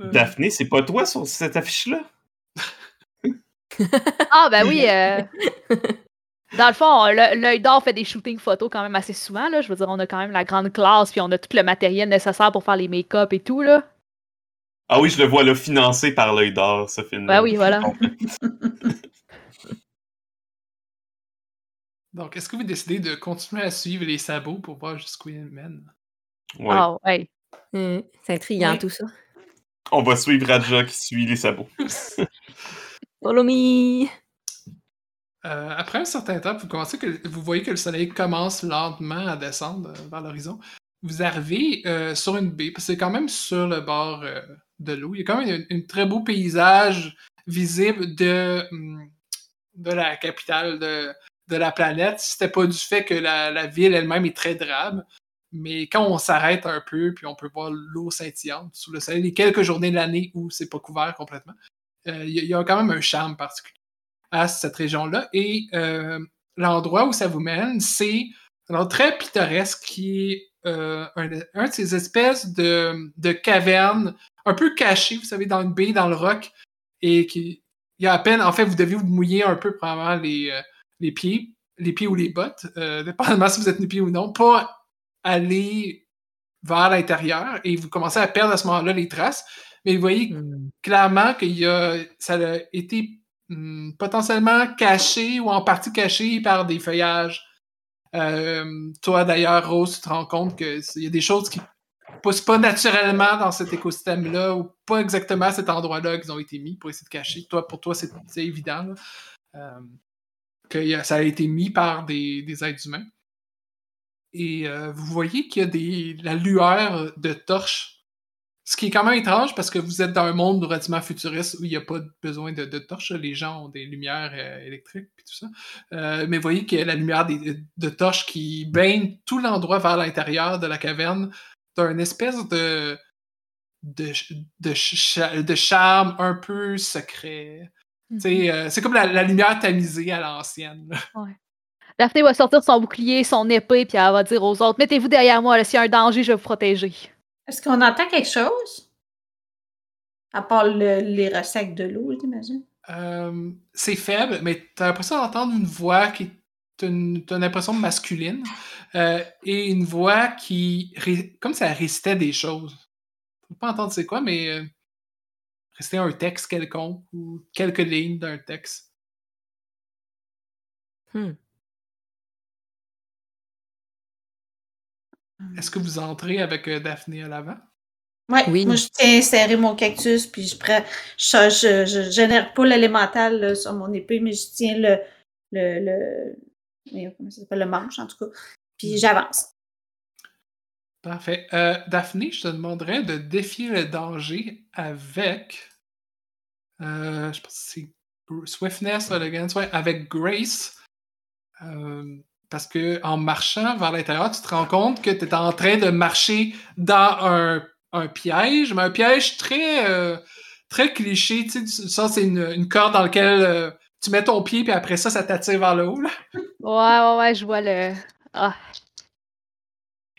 Euh, Daphné, c'est pas toi sur cette affiche-là? Ah ben oui. euh, Dans le fond, l'œil d'or fait des shootings photos quand même assez souvent là. Je veux dire, on a quand même la grande classe puis on a tout le matériel nécessaire pour faire les make-up et tout là. Ah oui, je le vois là, financé par l'œil d'or, ce film-là. Ben oui, voilà. Donc, est-ce que vous décidez de continuer à suivre les sabots pour voir jusqu'où ils mènent? Ouais. Ah ouais. Hmm. C'est intriguant Ouais. tout ça. On va suivre Raja qui suit les sabots. Follow me! Euh, après un certain temps, vous, commencez que, vous voyez que le soleil commence lentement à descendre euh, vers l'horizon. Vous arrivez euh, sur une baie, parce que c'est quand même sur le bord euh, de l'eau. Il y a quand même un, très beau paysage visible de, hum, de la capitale de, de la planète. Si c'était pas du fait que la, la ville elle-même est très drabe. Mais quand on s'arrête un peu, puis on peut voir l'eau scintillante sous le soleil, les quelques journées de l'année où c'est pas couvert complètement, euh, il y, a- il y a quand même un charme particulier à cette région-là. Et euh, l'endroit où ça vous mène, c'est alors très pittoresque qui est euh, un, un de ces espèces de, de cavernes un peu cachées, vous savez, dans une baie, dans le roc, et qui il y a à peine, en fait, vous devez vous mouiller un peu probablement les, euh, les pieds, les pieds ou les bottes, euh, dépendamment si vous êtes nu-pieds ou non, pas aller vers l'intérieur et vous commencez à perdre à ce moment-là les traces. Mais vous voyez Hmm. clairement que y a, ça a été hum, potentiellement caché ou en partie caché par des feuillages. Euh, toi, d'ailleurs, Rose, tu te rends compte qu'il y a des choses qui poussent pas naturellement dans cet écosystème-là ou pas exactement à cet endroit-là qu'ils ont été mis pour essayer de cacher. Toi, pour toi, c'est évident euh, que ça a été mis par des, des êtres humains. Et euh, vous voyez qu'il y a des, la lueur de torches ce qui est quand même étrange parce que vous êtes dans un monde relativement futuriste où il n'y a pas besoin de, de torches. Les gens ont des lumières euh, électriques et tout ça. Euh, mais vous voyez a la lumière des, de torches qui baigne tout l'endroit vers l'intérieur de la caverne d'un espèce de, de, de, cha- de charme un peu secret. Sais, euh, c'est comme la, la lumière tamisée à l'ancienne. là. Daphné va sortir son bouclier, son épée, puis elle va dire aux autres Mettez-vous derrière moi, s'il y a un danger, je vais vous protéger. Est-ce qu'on entend quelque chose? À part le- les recettes de l'eau, j'imagine. Euh, c'est faible, mais tu as l'impression d'entendre une voix qui est une, t'as une impression masculine euh, et une voix qui, comme ça récitait des choses. Je peux pas entendre c'est quoi, mais euh, récitait un texte quelconque ou quelques lignes d'un texte. Hmm. Est-ce que vous entrez avec euh, Daphné à l'avant? Ouais, Oui. moi, je tiens à serrer mon cactus, puis je prends. Je, je, je génère pas l'élémental là, sur mon épée, mais je tiens le. le, le comment ça s'appelle? Le manche, en tout cas. Puis j'avance. Parfait. Euh, Daphné, je te demanderais de défier le danger avec. euh, je pense que c'est Swiftness, ouais, avec Grace. Euh, parce que en marchant vers l'intérieur, tu te rends compte que tu es en train de marcher dans un, un piège, mais un piège très, euh, très cliché. Tu sais, ça, c'est une, une corde dans laquelle euh, tu mets ton pied, puis après ça, ça t'attire vers le haut. là. Ouais, ouais, ouais, je vois le. Ah.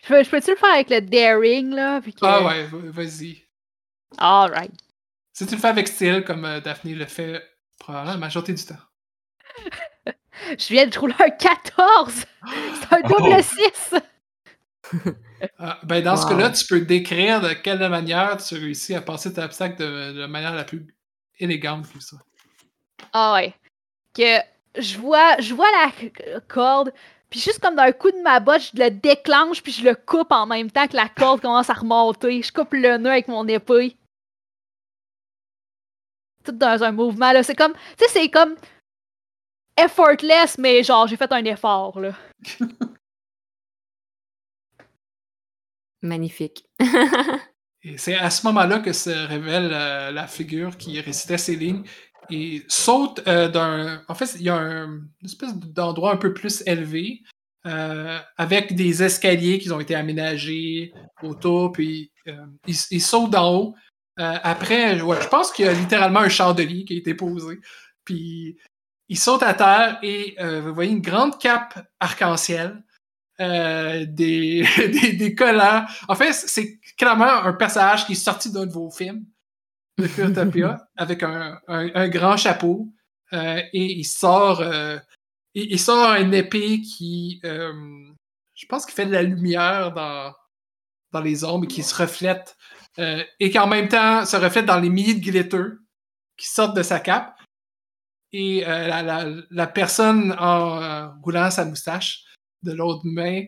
Je peux- je peux-tu le faire avec le daring, là? Que... Ah ouais, va- vas-y. Alright. Si tu le fais avec style, comme euh, Daphné le fait probablement la majorité du temps. Je viens de rouler un 14! C'est un double Oh. 6! Ah, ben dans ce cas-là, tu peux décrire de quelle manière tu réussis à passer cet obstacle de, de la manière la plus élégante que ça. Ah ouais. Que je vois, je vois la corde, puis juste comme d'un coup de ma botte, je le déclenche, puis je le coupe en même temps que la corde commence à remonter. Je coupe le nœud avec mon épée. Tout dans un mouvement, là. C'est comme, tu sais, c'est comme effortless, mais genre, j'ai fait un effort, là. Magnifique. Et c'est à ce moment-là que se révèle euh, la figure qui récitait ces lignes et saute euh, d'un. En fait, il y a un, une espèce d'endroit un peu plus élevé euh, avec des escaliers qui ont été aménagés autour, puis euh, il, il saute d'en haut. Euh, après, ouais, je pense qu'il y a littéralement un chandelier qui a été posé. Puis il saute à terre et euh, vous voyez une grande cape arc-en-ciel, euh, des, des, des collants. En fait, c'est clairement un personnage qui est sorti d'un de vos films de Pyrotopia avec un, un, un grand chapeau euh, et il sort il, il sort une épée qui je pense qu'il fait de la lumière dans, dans les ombres et qui se reflète et qui en même temps se reflète dans les milliers de glitters qui sortent de sa cape et euh, la, la, la personne en euh, roulant sa moustache de l'autre main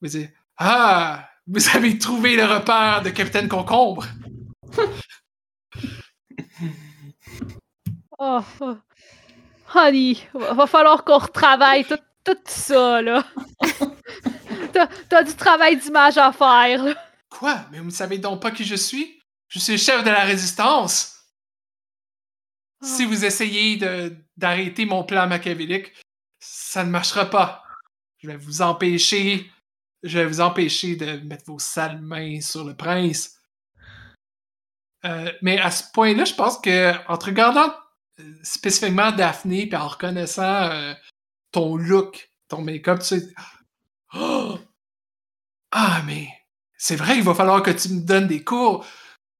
vous dit Ah, vous avez trouvé le repère de Capitaine Concombre. Oh, oh. Honey, va, va falloir qu'on retravaille tout, tout ça, là. T'as t'as du travail d'image à faire, là. Quoi? Mais vous ne savez donc pas qui je suis? Je suis le chef de la résistance. Si vous essayez d'arrêter mon plan machiavélique, ça ne marchera pas. Je vais vous empêcher. Je vais vous empêcher de mettre vos sales mains sur le prince. Euh, mais à ce point-là, je pense que en te regardant euh, spécifiquement Daphné puis en reconnaissant euh, ton look, ton make-up, tu sais. Oh! Ah, mais c'est vrai qu'il va falloir que tu me donnes des cours.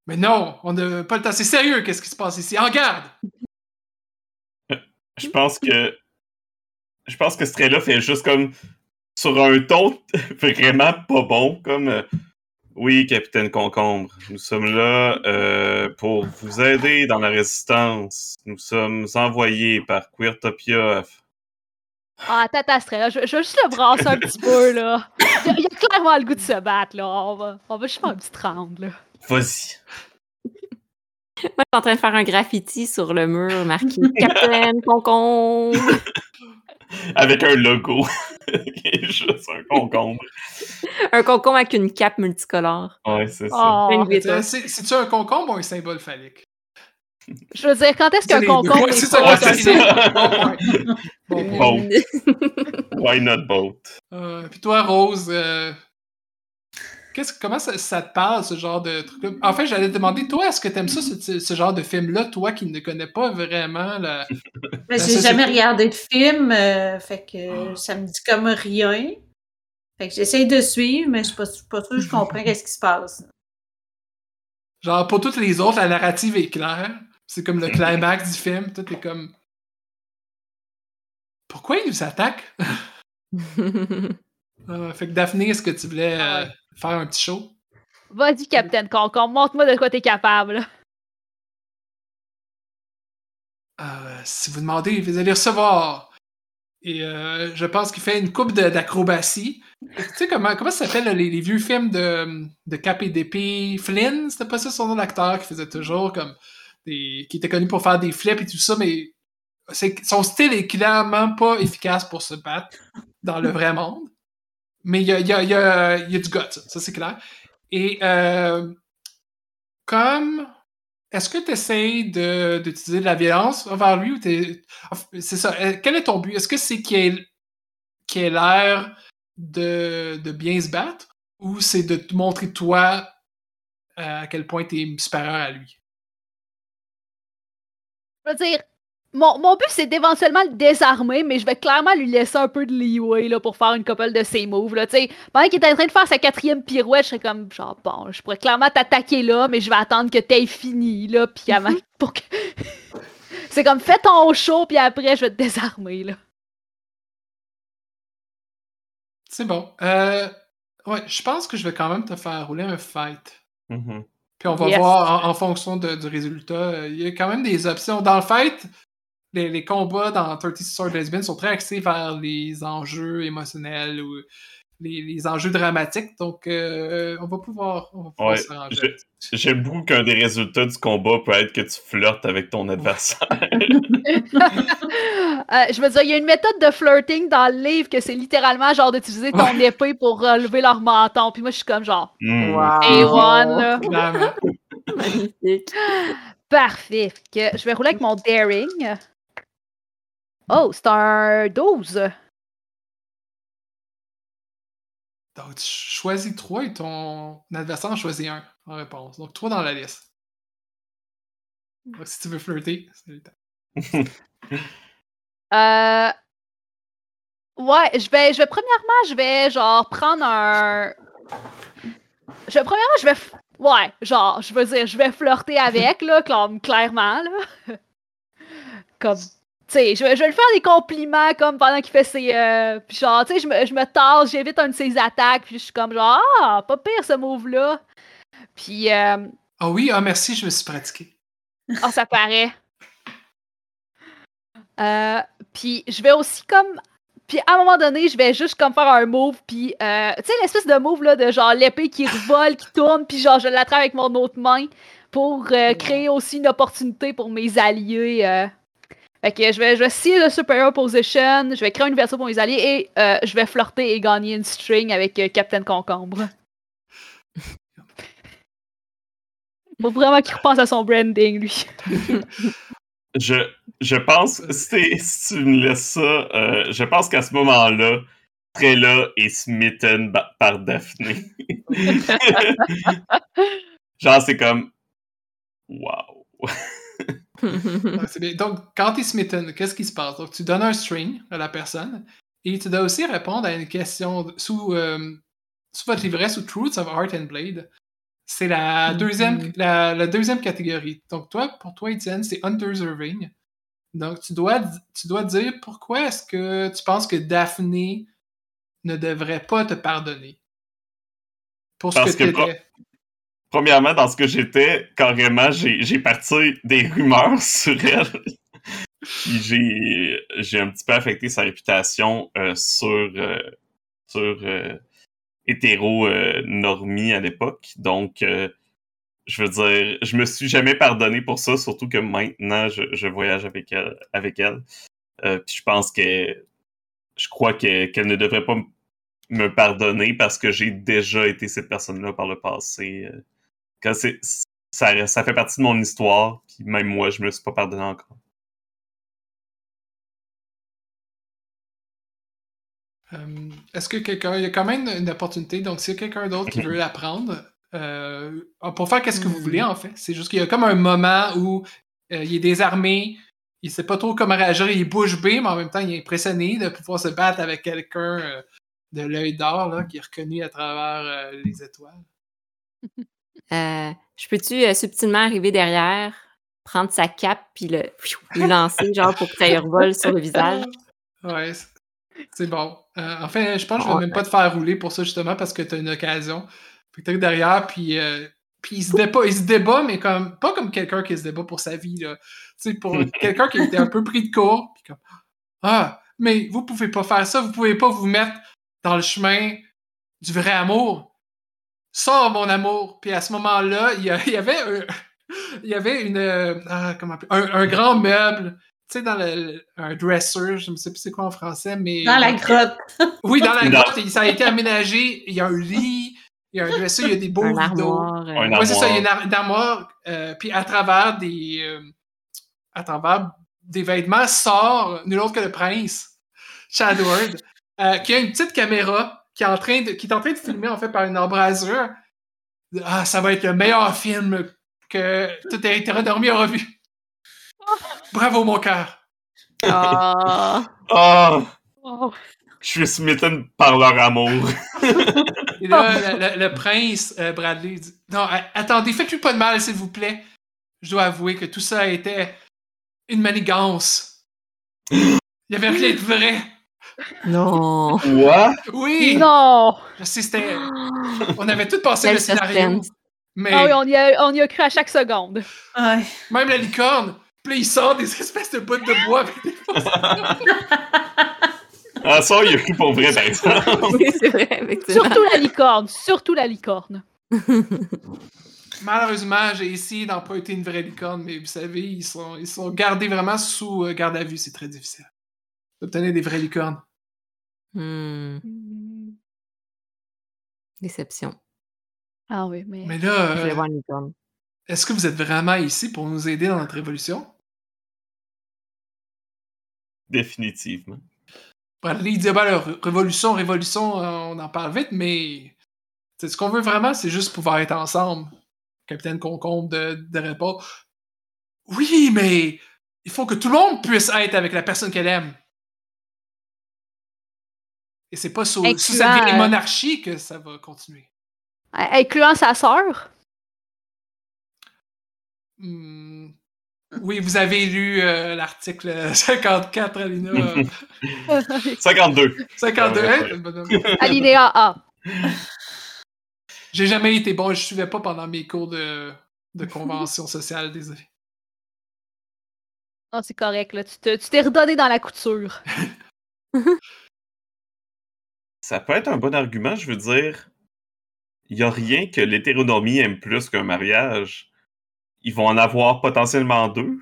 Mais non, on n'a pas le temps. C'est sérieux, qu'est-ce qui se passe ici? En garde! Je pense que. Je pense que ce trait-là fait juste comme. Sur un ton vraiment pas bon, comme. euh, oui, capitaine Concombre, nous sommes là euh, pour vous aider dans la résistance. Nous sommes envoyés par Queertopia. Ah, attends, attends, là. Je, je vais juste le brasser un petit peu, là. Il a, il a clairement le goût de se battre, là. On va, on va juste faire un petit round, là. Vas-y. Moi, je suis en train de faire un graffiti sur le mur marqué Capitaine Concombre. Avec un logo. juste un concombre. Un concombre avec une cape multicolore. Ouais, c'est ça. Oh, C'est-tu un concombre ou un symbole phallique? je veux dire, quand est-ce qu'un concombre c'est ça, c'est ça. Why not boat? Euh, puis toi, Rose, euh, qu'est-ce, comment ça, ça te parle, ce genre de truc-là? En fait, j'allais te demander, toi, est-ce que t'aimes ça, ce, ce genre de film-là, toi qui ne connais pas vraiment la... Ça, j'ai jamais regardé de film, euh, fait que ça me dit comme rien. Fait que j'essaye de suivre, mais je suis pas, pas sûre que je comprends qu'est-ce qui se passe. Genre, pour toutes les autres, la narrative est claire. C'est comme le climax du film. Tout est comme... Pourquoi il nous attaque? Euh, fait que Daphné, est-ce que tu voulais Ah euh, ouais. Faire un petit show? Vas-y, Capitaine Concombre, montre-moi de quoi t'es capable. Euh, si vous demandez, vous allez recevoir Et euh, je pense qu'il fait une coupe d'acrobatie. Tu sais comment, comment ça s'appelle les, les vieux films de, de Cap et d'épée? Flynn, c'était pas ça son nom d'acteur qui faisait toujours comme des. qui était connu pour faire des flips et tout ça, mais c'est- son style est clairement pas efficace pour se battre dans le vrai monde. Mais il y a, du guts, ça c'est clair. Et euh, comme. Est-ce que tu essaies d'utiliser de, la violence envers lui ou t'es. C'est ça. euh, Quel est ton but? Est-ce que c'est qu'il ait, qu'il ait l'air de, de bien se battre ou c'est de te montrer toi euh, à quel point tu es supérieur à lui? Je veux dire, mon, mon but, c'est d'éventuellement le désarmer, mais je vais clairement lui laisser un peu de leeway là, pour faire une couple de ses moves. Là. Pendant qu'il est en train de faire sa quatrième pirouette, je serais comme, genre, bon, je pourrais clairement t'attaquer là, mais je vais attendre que t'aies fini, là, puis avant, pour que... c'est comme, fais ton show, puis après, je vais te désarmer, là. C'est bon. Euh, ouais, je pense que je vais quand même te faire rouler un fight. Mhm. Puis on va Yes. voir en, en fonction de- du résultat. Il y a quand même des options. Dans le fight, les, les combats dans 30 Sword Lesbian sont très axés vers les enjeux émotionnels ou les, les enjeux dramatiques. Donc, euh, on va pouvoir, on va pouvoir Ouais, J'aime beaucoup qu'un des résultats du combat peut être que tu flirtes avec ton adversaire. Euh, je veux dire, il y a une méthode de flirting dans le livre que c'est littéralement genre d'utiliser ton épée pour relever leur menton. Puis moi, je suis comme genre, Hmm. Wow. A1, là. Clairement. Magnifique. Parfait. Que je vais rouler avec mon daring. Oh, c'est un 12. Donc, tu choisis 3 et ton adversaire en choisit un en réponse. Donc, 3 dans la liste. Donc, si tu veux flirter, c'est le temps. Euh... Ouais, je vais, je vais premièrement, je vais genre prendre un. Je vais premièrement, je vais. f- Ouais, genre, je veux dire, je vais flirter avec, là, comme clairement, là. comme. Tu sais, je vais, je vais lui faire des compliments, comme pendant qu'il fait ses. euh, Puis genre, tu sais, je me, je me tasse, j'évite un de ses attaques, puis je suis comme genre, ah, pas pire ce move-là. Puis, euh, Ah oui, ah merci, je me suis pratiqué. ah, ça paraît. Euh, puis je vais aussi comme. Puis à un moment donné, je vais juste comme faire un move, puis euh, tu sais l'espèce de move là de genre l'épée qui revole, qui tourne, puis genre je l'attrape avec mon autre main pour euh, créer aussi une opportunité pour mes alliés. Fait que je vais, je vais scier le superior position, je vais créer une version pour mes alliés et euh, je vais flirter et gagner une string avec euh, Captain Concombre. Faut vraiment qu'il repense à son branding, lui. Je, je pense, si, si tu me laisses ça, euh, je pense qu'à ce moment-là, Trella est smitten par Daphné. Genre, c'est comme. Wow. Bien. Donc, quand tu es smitten, qu'est-ce qui se passe? Donc, tu donnes un string à la personne et tu dois aussi répondre à une question sous, euh, sous votre livret, sous Truths of Art and Blade. C'est la, Mhm. deuxième, la, la deuxième catégorie. Donc, toi, pour toi, Étienne, c'est undeserving. Donc, tu dois, tu dois dire pourquoi est-ce que tu penses que Daphné ne devrait pas te pardonner. Pour ce Parce que que. Premièrement, dans ce que j'étais, carrément, j'ai parti des rumeurs sur elle. J'ai un petit peu affecté sa réputation euh, sur, euh, sur euh, hétéro normie à l'époque. Donc, je veux dire, je me suis jamais pardonné pour ça, surtout que maintenant, je, voyage avec elle. Avec elle. Puis je pense que je crois que- qu'elle ne devrait pas me pardonner parce que j'ai déjà été cette personne-là par le passé. C'est ça, ça fait partie de mon histoire, puis même moi, je me suis pas pardonné encore. Euh, Est-ce que quelqu'un. Il y a quand même une opportunité, donc s'il y a quelqu'un d'autre qui Mhm. veut la prendre, euh, pour faire qu'est-ce que vous voulez en fait. C'est juste qu'il y a comme un moment où euh, il est désarmé, il sait pas trop comment réagir, il est bouche bée, mais en même temps il est impressionné de pouvoir se battre avec quelqu'un euh, de l'œil d'or là, qui est reconnu à travers euh, les étoiles. Euh, je peux-tu euh, subtilement arriver derrière, prendre sa cape, puis le, le lancer, genre pour que ça revole sur le visage? Ouais, c'est- bon. Euh, enfin, je pense que je vais même pas te faire rouler pour ça, justement, parce que t'as une occasion. Fait que derrière, puis, euh, puis il, se débat, il se débat, mais comme pas comme quelqu'un qui se débat pour sa vie, là. Tu sais, pour quelqu'un qui était un peu pris de court, puis comme Ah, mais vous pouvez pas faire ça, vous pouvez pas vous mettre dans le chemin du vrai amour. Sors, mon amour. Puis à ce moment-là, il y, avait un, il y avait une, euh, ah, comment un, un grand meuble, tu sais, dans le, le- un dresser, je ne sais plus c'est quoi en français, mais... Dans la grotte. Oui, dans la grotte, ça a été aménagé. Il y a un lit, il y a un dresser, il y a des beaux Un rideaux. armoire. euh, Oui, c'est ça, il y a une, armoire. ar- une armoire. euh, puis à travers des. euh, à travers des vêtements sort nul autre que le prince, Chadward, euh, qui a une petite caméra qui est en train de, qui est en train de filmer en fait par une embrasure. Ah, ça va être le meilleur film que tout Terrain dormi aura vu. Bravo, mon cœur. Ah. Ah! Oh. Je suis smitten par leur amour. Et là, le, le- le prince euh, Bradley dit Non, a- attendez, faites-lui pas de mal, s'il vous plaît. Je dois avouer que tout ça était une manigance. Il y avait rien de vrai. Non. Quoi? Oui, Non! je sais, c'était. On avait tout passé le scénario. Mais Ah oui, on y, a, on y a cru à chaque seconde. Ouais. même la licorne, puis là, il sort des espèces de bouts de bois avec des Ah, ça, il a cru pour vrai, exemple. Oui, c'est vrai. Surtout la licorne. Surtout la licorne. Malheureusement, j'ai essayé d'emprunter une vraie licorne, mais vous savez, ils sont, ils sont gardés vraiment sous euh, garde à vue, c'est très difficile. D'obtenir des vraies licornes. Hmm, Déception. Ah oui, mais. Mais là, Je euh, vais voir une licorne. est-ce que vous êtes vraiment ici pour nous aider dans notre révolution? Définitivement. Bradley il dit, ben, ré- révolution, révolution, euh, on en parle vite, mais c'est ce qu'on veut vraiment, c'est juste pouvoir être ensemble. Capitaine Concombre de, de oui, mais il faut que tout le monde puisse être avec la personne qu'elle aime. Et c'est pas sous, sous cette Incluant, vieille euh, monarchie que ça va continuer. Incluant sa sœur? Hmm. Oui, vous avez lu euh, l'article 54, Alina. euh, 52. 52, Ouais, hein? Alinéa A. J'ai jamais été bon, je suivais pas pendant mes cours de, de convention sociale, désolé. Ah, c'est correct, là. Tu te- tu t'es redonné dans la couture. Ça peut être un bon argument, je veux dire. Il n'y a rien que l'hétéronomie aime plus qu'un mariage. Ils vont en avoir potentiellement deux.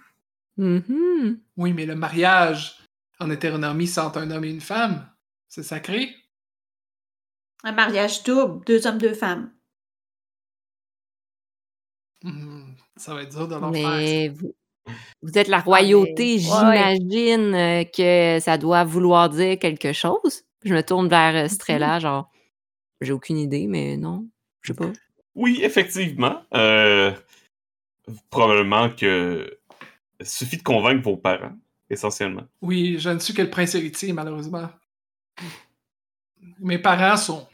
Mhm. Oui, mais le mariage en hétéronomie c'est entre un homme et une femme, c'est sacré. Un mariage double, deux hommes, deux femmes. Hmm, Ça va être dur de l'en faire. Mais vous, vous êtes la royauté, ouais. j'imagine euh, que ça doit vouloir dire quelque chose. Je me tourne vers euh, Strella, genre, j'ai aucune idée, mais non, je sais pas. Oui, effectivement. Euh, probablement que. Il suffit de convaincre vos parents, essentiellement. Oui, je ne suis que le prince héritier, malheureusement. Mes parents sont,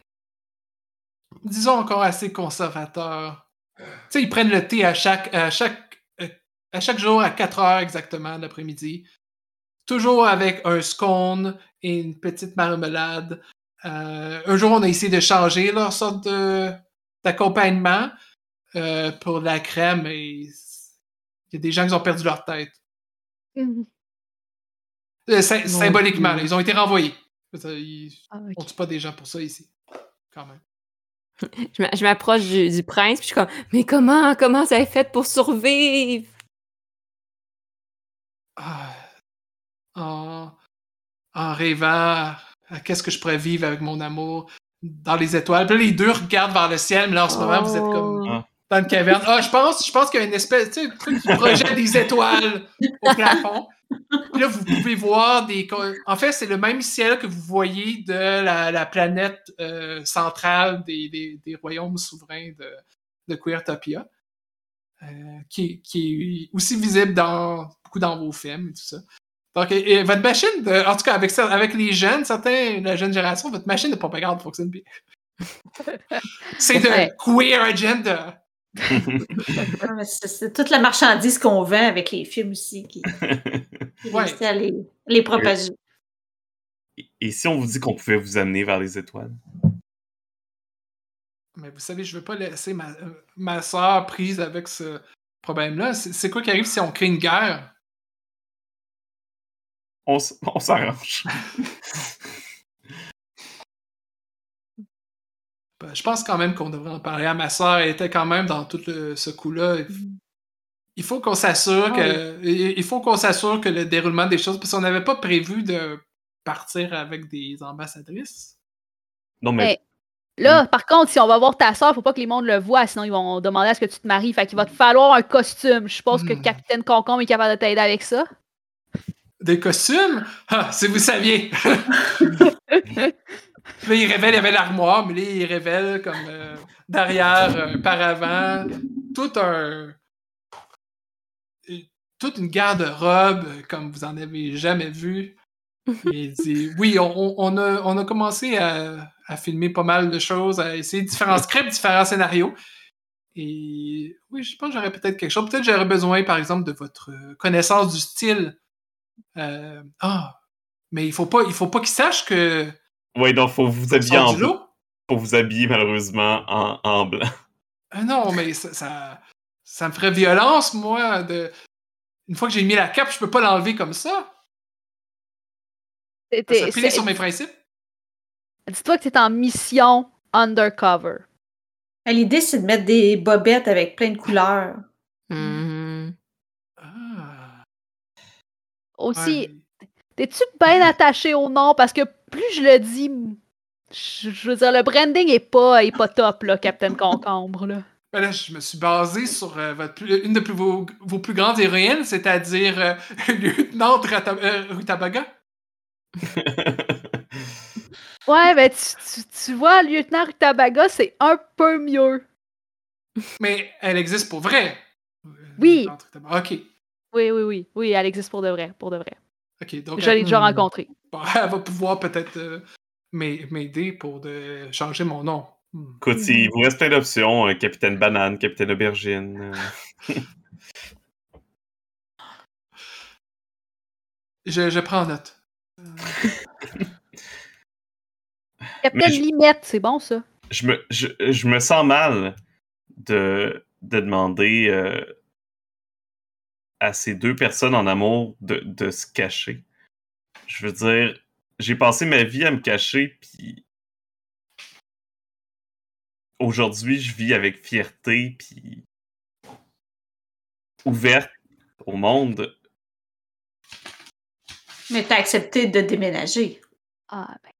disons, encore assez conservateurs. Tu sais, ils prennent le thé à chaque, à chaque, euh, à chaque jour à 4 heures exactement l'après-midi. Toujours avec un scone et une petite marmelade. Euh, un jour, on a essayé de changer leur sorte de, d'accompagnement euh, pour la crème et il y a des gens qui ont perdu leur tête. Mhm. Euh, sy- symboliquement, ils ont été renvoyés. Ils, Ah, on ok. tue pas des gens pour ça ici? Quand même. Je m'a- je m'approche du, du prince, puis je suis comme, mais comment, comment ça est fait pour survivre? Ah, en, en rêvant à qu'est-ce que je pourrais vivre avec mon amour dans les étoiles. Puis là, les deux regardent vers le ciel, mais là, en ce moment, vous êtes comme Oh. dans une caverne. Ah, je pense, je pense qu'il y a une espèce, tu sais, un truc qui projette des étoiles au plafond. Puis là, vous pouvez voir des. En fait, c'est le même ciel que vous voyez de la, la planète euh, centrale des, des, des royaumes souverains de, de Queertopia, euh, qui, qui est aussi visible dans beaucoup dans vos films et tout ça. Donc, et- et votre machine, de, en tout cas, avec, avec les jeunes, certains, la jeune génération, votre machine de propagande fonctionne bien. c'est de Ouais. queer agenda. C'est toute la marchandise qu'on vend avec les films aussi qui, qui Ouais. à les, les propager. Et- Et si on vous dit qu'on pouvait vous amener vers les étoiles? Mais vous savez, je veux pas laisser ma, ma soeur prise avec ce problème-là. C'est quoi qui arrive si on crée une guerre? on, s'arrange. Ben, je pense quand même qu'on devrait en parler à ma soeur. Elle était quand même dans tout le- ce coup-là. Il faut qu'on s'assure Ah que. Il il faut qu'on s'assure que le déroulement des choses. Parce qu'on n'avait pas prévu de partir avec des ambassadrices. Non, mais Là, par contre, si on va voir ta soeur, faut pas que les mondes le voient, sinon ils vont demander à ce que tu te maries. Fait qu'il va te falloir un costume. Je suppose que Hmm. Capitaine Concombre est capable de t'aider avec ça. Des costumes? Ah, si vous saviez! Là, il révèle, il y avait l'armoire, mais là, il révèle comme euh, derrière un paravent, tout un. toute une garde-robe euh, comme vous en avez jamais vu. Et il dit Oui, on, a, on a commencé à, à filmer pas mal de choses, à essayer différents scripts, différents scénarios. Et oui, je pense que j'aurais peut-être quelque chose. Peut-être que j'aurais besoin, par exemple, de votre euh, connaissance du style. Euh, ah, mais il faut pas, il faut pas qu'il sache que ouais, donc faut vous habiller en blanc. Faut vous habiller malheureusement en, en blanc. Ah non, mais ça, ça, ça me ferait violence, moi. De... Une fois que j'ai mis la cape, je peux pas l'enlever comme ça. Ça sur mes principes. Dis-toi que t'es en mission undercover. L'idée, c'est de mettre des bobettes avec plein de couleurs. Mhm. Ah, Aussi, ouais. t'es-tu bien attaché au nom? Parce que plus je le dis, je, je veux dire, le branding est pas, est pas top, là, Capitaine Concombre. Là. Ben là, je me suis basé sur euh, votre plus- une de plus- vos, vos plus grandes héroïnes, c'est-à-dire euh, Lieutenant euh, Rutabaga. Ouais, ben tu, tu, tu vois, Lieutenant Rutabaga, c'est un peu mieux. Mais elle existe pour vrai. Euh, Oui. Ok. Oui, oui, oui. Oui, elle existe pour de vrai. Pour de vrai. Ok, donc Je l'ai déjà rencontrée. bon, elle va pouvoir peut-être euh, m'ai- m'aider pour de changer mon nom. Hmm. Écoute, il vous reste plein d'options. euh, Capitaine Banane, Capitaine Aubergine. euh. Je, je prends note. Capitaine je- Limette, c'est bon ça? je me, je, je me sens mal de, de demander euh, à ces deux personnes en amour de, de se cacher. Je veux dire, j'ai passé ma vie à me cacher, puis aujourd'hui, je vis avec fierté, puis ouverte au monde. Mais t'as accepté de déménager. Ah, ben.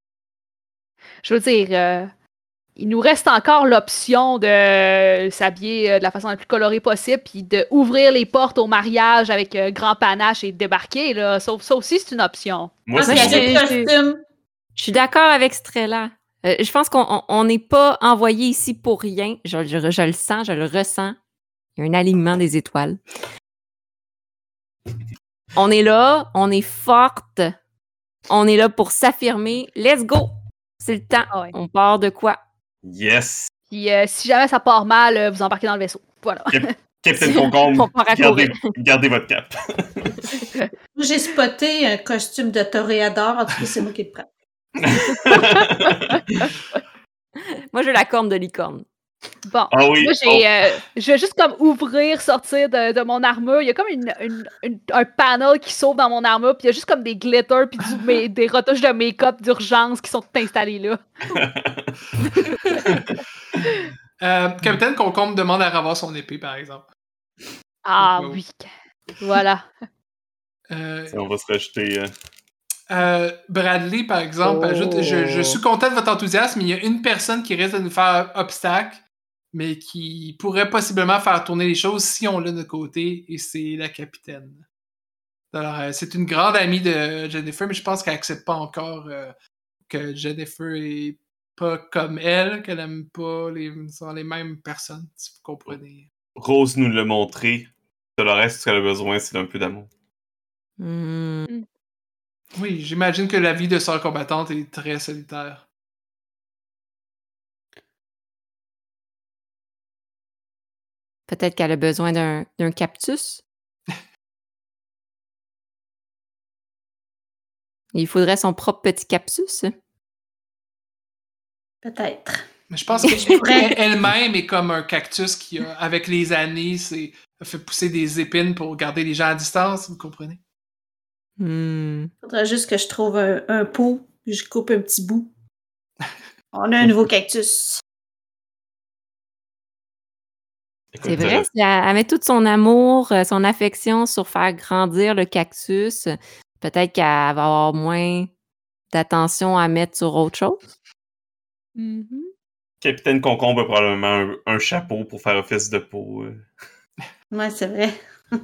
Je veux dire, euh, il nous reste encore l'option de s'habiller euh, de la façon la plus colorée possible, puis d'ouvrir les portes au mariage avec euh, grand panache et de débarquer. Là. Ça aussi, c'est une option. Moi, Ah, c'est. Je suis d'accord avec Strella. Euh, je pense qu'on on- on n'est pas envoyé ici pour rien. Je, je- je le sens, je le ressens. Il y a un alignement des étoiles. On est là, on est forte. On est là pour s'affirmer. Let's go! C'est le temps. Ah ouais. On part de quoi? Yes! Puis euh, si jamais ça part mal, euh, vous embarquez dans le vaisseau. Voilà. Capitaine Concombre, gardez, votre cap. J'ai spoté un costume de toréador. En tout cas, c'est moi qui le prends. Moi, j'ai la corne de licorne. Bon. Ah oui. Moi, oh, j'ai, euh, je vais juste comme ouvrir, sortir de, de mon armure. Il y a comme une, une- une- un panel qui s'ouvre dans mon armure, puis il y a juste comme des glitters, puis du- des retouches de make-up d'urgence qui sont toutes installées là. Euh, Capitaine Concombre demande à revoir son épée, par exemple. Ah oui. Voilà. Euh, on va se rajouter. euh, euh, Bradley, par exemple, Oh. ajoute je, je suis content de votre enthousiasme, mais il y a une personne qui risque de nous faire obstacle, mais qui pourrait possiblement faire tourner les choses si on l'a de côté, et c'est la capitaine. Alors, euh, c'est une grande amie de Jennifer, mais je pense qu'elle accepte pas encore euh, que Jennifer est pas comme elle, qu'elle aime pas les, sont les mêmes personnes, si vous comprenez. Rose nous l'a montré. Dolores, ce qu'elle a besoin, c'est d'un peu d'amour. Hmm. Oui, j'imagine que la vie de sœur combattante est très solitaire. Peut-être qu'elle a besoin d'un d'un cactus. Il faudrait son propre petit cactus. Peut-être. Mais je pense qu'elle-même est comme un cactus qui, a, avec les années, c'est a fait pousser des épines pour garder les gens à distance, vous comprenez? Hmm. Faudra juste que je trouve un, un pot, puis je coupe un petit bout. On a un nouveau cactus. C'est vrai, si elle, elle met tout son amour, euh, son affection sur faire grandir le cactus, peut-être qu'elle va avoir moins d'attention à mettre sur autre chose. Mhm. Capitaine Concombre a probablement un, un chapeau pour faire office de peau. euh. Ouais, c'est vrai.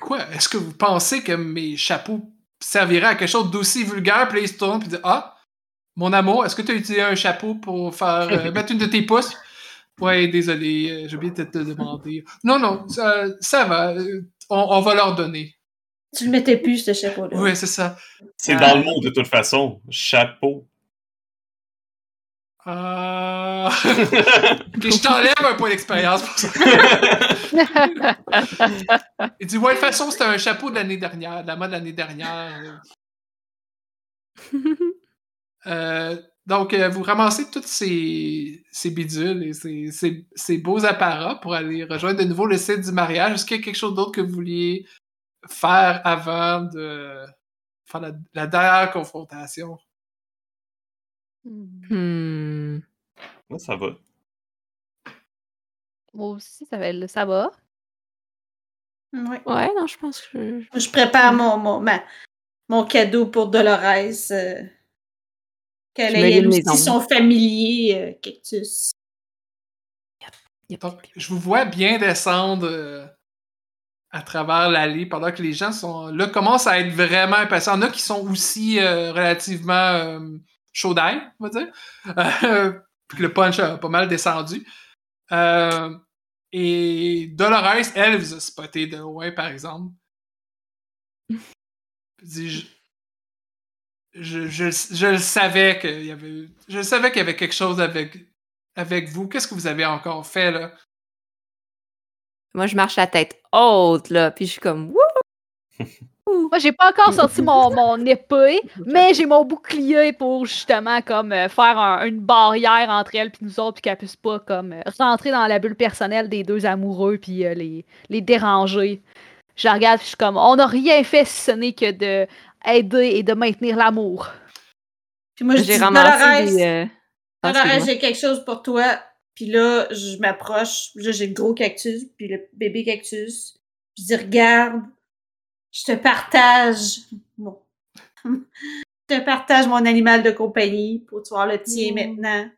Quoi? Est-ce que vous pensez que mes chapeaux serviraient à quelque chose d'aussi vulgaire? Puis là, il se tourne puis il dit Ah, mon amour, est-ce que tu as utilisé un chapeau pour faire euh, mettre une de tes pouces? Ouais, désolé, euh, j'ai oublié de te demander. Non, non, ça, ça va. euh, on, on va leur donner. Tu le mettais plus, ce chapeau-là. Oui, c'est ça. C'est Euh, dans le mot de toute façon. Chapeau. Euh... ok, je t'enlève un point d'expérience pour ça. Il dit Ouais, de toute façon, c'était un chapeau de l'année dernière, de la mode de l'année dernière. Euh, donc, euh, vous ramassez toutes ces, ces bidules et ces, ces- ces beaux apparats pour aller rejoindre de nouveau le site du mariage. Est-ce qu'il y a quelque chose d'autre que vous vouliez faire avant de faire la, la dernière confrontation? Hmm. Ouais, ça va. Moi aussi, ça va. Ça va. Ouais. Ouais, non, je pense que. Je prépare mon, mon, ma- mon cadeau pour Dolores. euh, Qu'elle ait aussi son familier euh, cactus. Yep. Donc, je vous vois bien descendre euh, à travers l'allée pendant que les gens sont là commencent à être vraiment impatients. Il y en a qui sont aussi euh, relativement euh, chauds d'ail, on va dire. Euh, puis que le punch a pas mal descendu. Euh, et Dolores, elle, vous a spoté de loin, par exemple. Puis je, je, je, je le savais qu'il y avait. Je savais qu'il y avait quelque chose avec, avec vous. Qu'est-ce que vous avez encore fait là? Moi, je marche la tête haute, là, puis je suis comme, wouh! Moi, j'ai pas encore sorti mon, mon épée, mais j'ai mon bouclier pour justement comme euh, faire un- une barrière entre elle puis nous autres, puis qu'elle puisse pas comme euh, rentrer dans la bulle personnelle des deux amoureux puis euh, les, les déranger. Je la regarde puis je suis comme, on n'a rien fait si ce n'est que de aider et de maintenir l'amour. Puis moi, je dis, J'ai ramassé Dolores, des. euh, ah, j'ai quelque chose pour toi. Puis là, je m'approche. Là, j'ai le gros cactus, puis le bébé cactus. Je dis, regarde, je te partage mon... je te partage mon animal de compagnie pour tu voir le tien Mm. maintenant.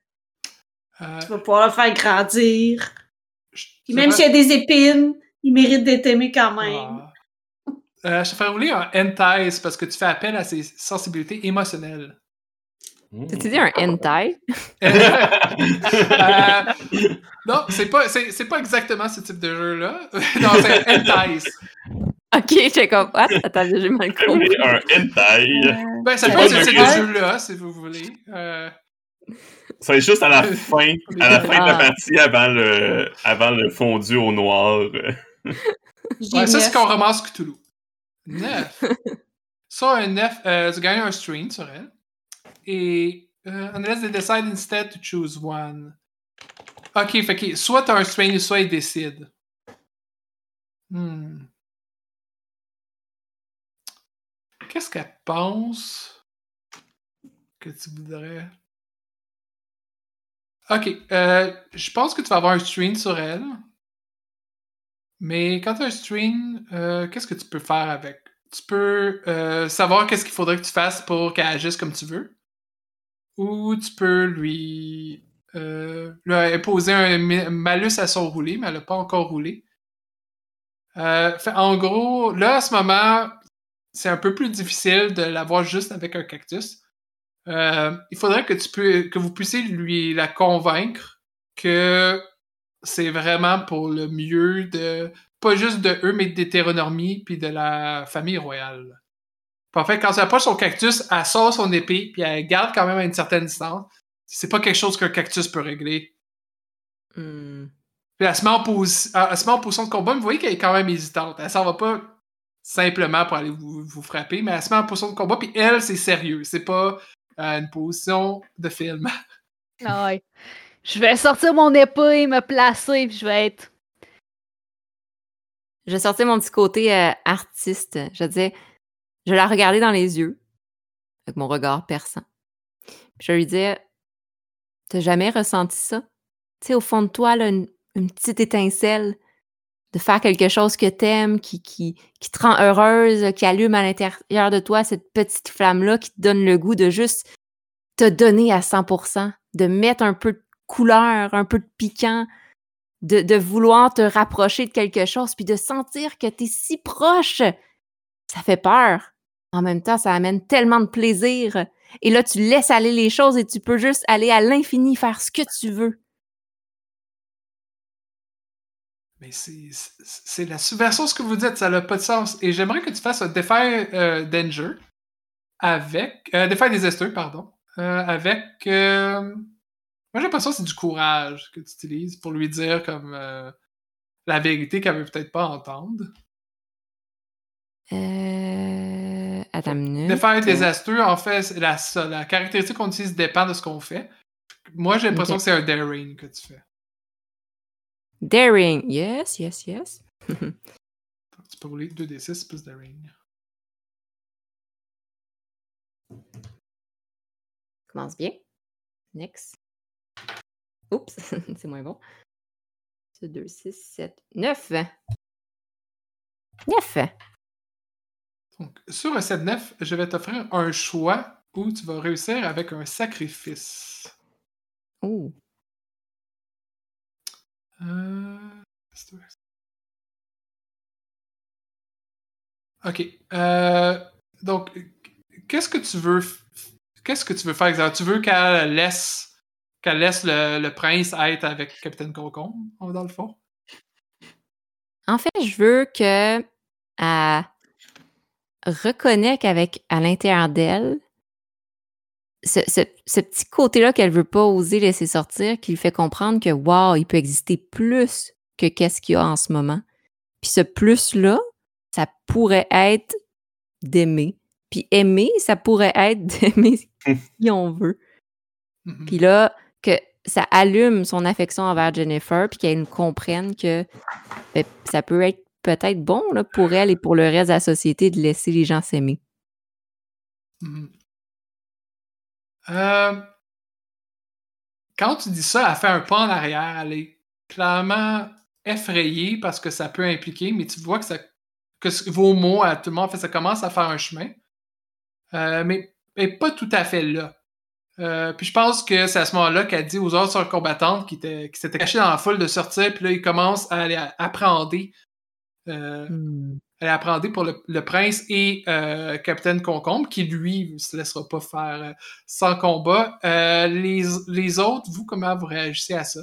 Euh, Tu vas pouvoir le faire grandir. je- Puis même s'il y a des épines, il mérite d'être aimé quand même. Ah. Euh, je te fais rouler un entice parce que tu fais appel à ses sensibilités émotionnelles. Mmh. T'as-tu dit un hentai? Euh, non, c'est pas, c'est, c'est pas exactement ce type de jeu-là. non, c'est un entice. Ok, j'étais comme, what? Attends, j'ai mal compris. Un hentai. Euh, Ben, ça C'est peut être pas ce type de jeu. jeu-là, si vous voulez. Euh, Ça va être juste à la fin, à la fin de la Ah. partie avant le, avant le fondu au noir. j'ai ouais, ça, c'est qu'on ramasse Cthulhu. 9. Ça, un 9, euh, tu gagnes un strain sur elle. Et euh, unless they decide instead to choose one. Ok, fait que soit t'as un strain, soit il décide. Hmm. Qu'est-ce qu'elle pense que tu voudrais? Ok, euh, je pense que tu vas avoir un strain sur elle. Mais quand tu as un strain, euh, qu'est-ce que tu peux faire avec? Tu peux euh, savoir qu'est-ce qu'il faudrait que tu fasses pour qu'elle agisse comme tu veux? Ou tu peux lui, euh, lui imposer un malus à son roulé, mais elle n'a pas encore roulé. En gros, là, à ce moment, c'est un peu plus difficile de l'avoir juste avec un cactus. Il faudrait que, tu peux, que vous puissiez lui la convaincre que c'est vraiment pour le mieux de pas juste de eux, mais d'hétéronormie puis de la famille royale. Puis en fait, quand elle approche son cactus, elle sort son épée puis elle garde quand même à une certaine distance. C'est pas quelque chose qu'un cactus peut régler. Hmm. Puis elle se, met en elle- elle se met en position de combat, mais vous voyez qu'elle est quand même hésitante. Elle s'en va pas simplement pour aller vous, vous frapper, mais elle se met en position de combat, puis elle, c'est sérieux. C'est pas euh, une position de film. Ah ouais. Je vais sortir mon épée, me placer, puis je vais être. je sortais mon petit côté euh, artiste. Je disais, je la regardais dans les yeux, avec mon regard perçant. Je lui disais, t'as jamais ressenti ça? Tu sais, au fond de toi, là, une, une petite étincelle de faire quelque chose que t'aimes, qui, qui, qui te rend heureuse, qui allume à l'intérieur de toi cette petite flamme-là qui te donne le goût de juste te donner à 100%, de mettre un peu de couleur, un peu de piquant, de, vouloir te rapprocher de quelque chose, puis de sentir que tu es si proche. Ça fait peur. En même temps, ça amène tellement de plaisir. Et là, tu laisses aller les choses et tu peux juste aller à l'infini, faire ce que tu veux. Mais c'est la subversion, ce que vous dites, ça n'a pas de sens. Et j'aimerais que tu fasses un Defy euh, Danger avec. Euh, Defy Disaster, pardon. Euh, avec. Moi, j'ai l'impression que c'est du courage que tu utilises pour lui dire comme euh, la vérité qu'elle veut peut-être pas entendre. Euh... Attends une minute. Defy Disaster, en fait, la, caractéristique qu'on utilise dépend de ce qu'on fait. Moi, j'ai l'impression que c'est un daring que tu fais. Daring. Yes, yes, yes. Tu peux rouler 2d6 plus daring. Commence bien. Next. Oups, c'est moins bon. 2, 6, 7, 9. 9. Donc, sur un 7-9, je vais t'offrir un choix où tu vas réussir avec un sacrifice. Oh. Euh, Ok. euh, donc, qu'est-ce que tu veux, qu'est-ce que tu veux faire exactement? Tu veux qu'elle laisse, qu'elle laisse le, le prince être avec Capitaine Concombre, dans le fond? En fait, je veux que elle reconnecte avec à l'intérieur d'elle ce, ce- ce petit côté-là qu'elle veut pas oser laisser sortir, qui lui fait comprendre que wow, il peut exister plus que qu'est-ce qu'il y a en ce moment. Puis ce plus-là, ça pourrait être d'aimer. Puis aimer, ça pourrait être d'aimer qui on veut. Puis là, que ça allume son affection envers Jennifer, puis qu'elle comprenne que ben, ça peut être peut-être bon pour elle et pour le reste de la société de laisser les gens s'aimer. Mhm. Euh, quand tu dis ça, elle fait un pas en arrière. Elle est clairement effrayée parce que ça peut impliquer, mais tu vois que, vos mots à tout le monde, fait, ça commence à faire un chemin. Euh, mais pas tout à fait là. Euh, puis je pense que c'est à ce moment-là qu'elle dit aux autres combattantes qui, étaient- qui s'étaient cachées dans la foule de sortir, puis là, ils commencent à aller appréhender euh, elle a appréhendé pour le, le prince et euh, Capitaine Concombre, qui lui ne se laissera pas faire sans combat. Euh, les, les autres, vous, comment vous réagissez à ça?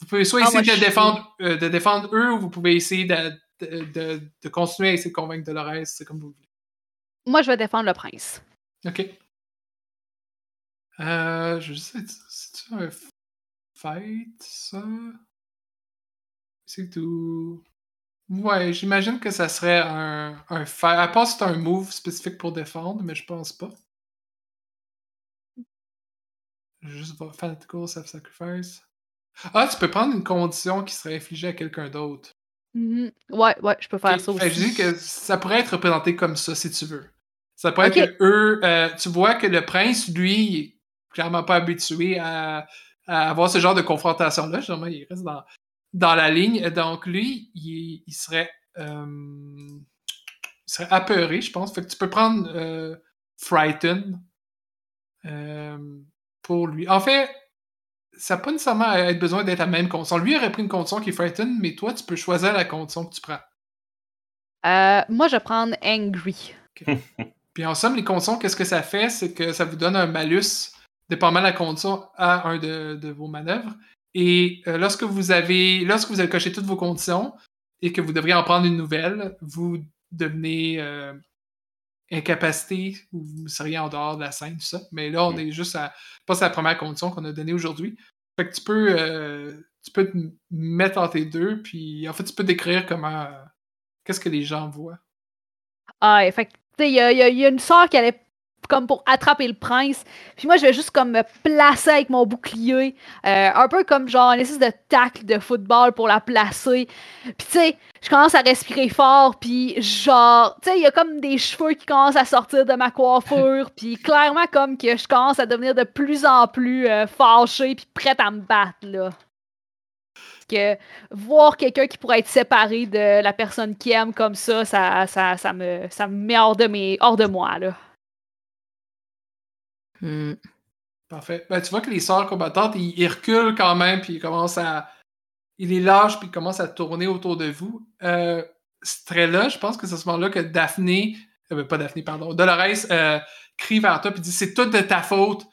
Vous pouvez soit Ah, essayer moi, de, suis- défendre, euh, de défendre eux, ou vous pouvez essayer de, de, de- de continuer à essayer de convaincre Dolores, c'est comme vous voulez. Moi, je vais défendre le prince. OK. Euh, je sais, c'est-tu un fight, ça? C'est tout. Ouais, j'imagine que ça serait un, un fight. À part si c'est un move spécifique pour défendre, mais je pense pas. Juste voir Fanatical Self-Sacrifice. Ah, tu peux prendre une condition qui serait infligée à quelqu'un d'autre. Mhm. Ouais, ouais, je peux faire Ok, ça fait je dis que ça pourrait être représenté comme ça si tu veux. Ça pourrait être que eux, euh, tu vois que le prince, lui, clairement pas habitué à, à avoir ce genre de confrontation-là. Justement, il reste dans, dans la ligne. Donc, lui, il, il serait, euh, il serait apeuré, je pense. Fait que tu peux prendre euh, Frighten euh, pour lui. En fait, ça n'a pas nécessairement être besoin d'être la même condition. Lui aurait pris une condition qui est Frighten, mais toi, tu peux choisir la condition que tu prends. Euh, moi, je vais prendre Angry. Puis en somme, les conditions, qu'est-ce que ça fait? C'est que ça vous donne un malus, dépendamment de la condition, à un de, de vos manœuvres. Et euh, lorsque vous avez lorsque vous avez coché toutes vos conditions et que vous devriez en prendre une nouvelle, vous devenez euh, incapacité ou vous seriez en dehors de la scène, tout ça. Mais là, on est juste à. Pas c'est la première condition qu'on a donnée aujourd'hui. Fait que tu peux, euh, tu peux te mettre entre les deux, puis en fait, tu peux décrire comment. euh, Qu'est-ce que les gens voient. Ah, fait que, tu sais, il y, a- il y a- il y a une sœur qui allait comme pour attraper le prince. Puis moi, je vais juste comme me placer avec mon bouclier, euh, un peu comme genre un espèce de tacle de football pour la placer. Puis tu sais, je commence à respirer fort, puis genre, tu sais, il y a comme des cheveux qui commencent à sortir de ma coiffure, puis clairement comme que je commence à devenir de plus en plus euh, fâchée, puis prête à me battre, là. Que voir quelqu'un qui pourrait être séparé de la personne qui aime comme ça, ça, ça, ça, me, ça me met hors de, mes, hors de moi, là. Hmm. Parfait. Ben, tu vois que les sœurs combattantes, ils, ils reculent quand même, puis ils commencent à. Ils les lâchent, puis ils commencent à tourner autour de vous. Euh, Strella, je pense que c'est à ce moment-là que Daphné. euh, ben, pas Daphné, pardon. Dolores euh, crie vers toi, puis dit C'est tout de ta faute.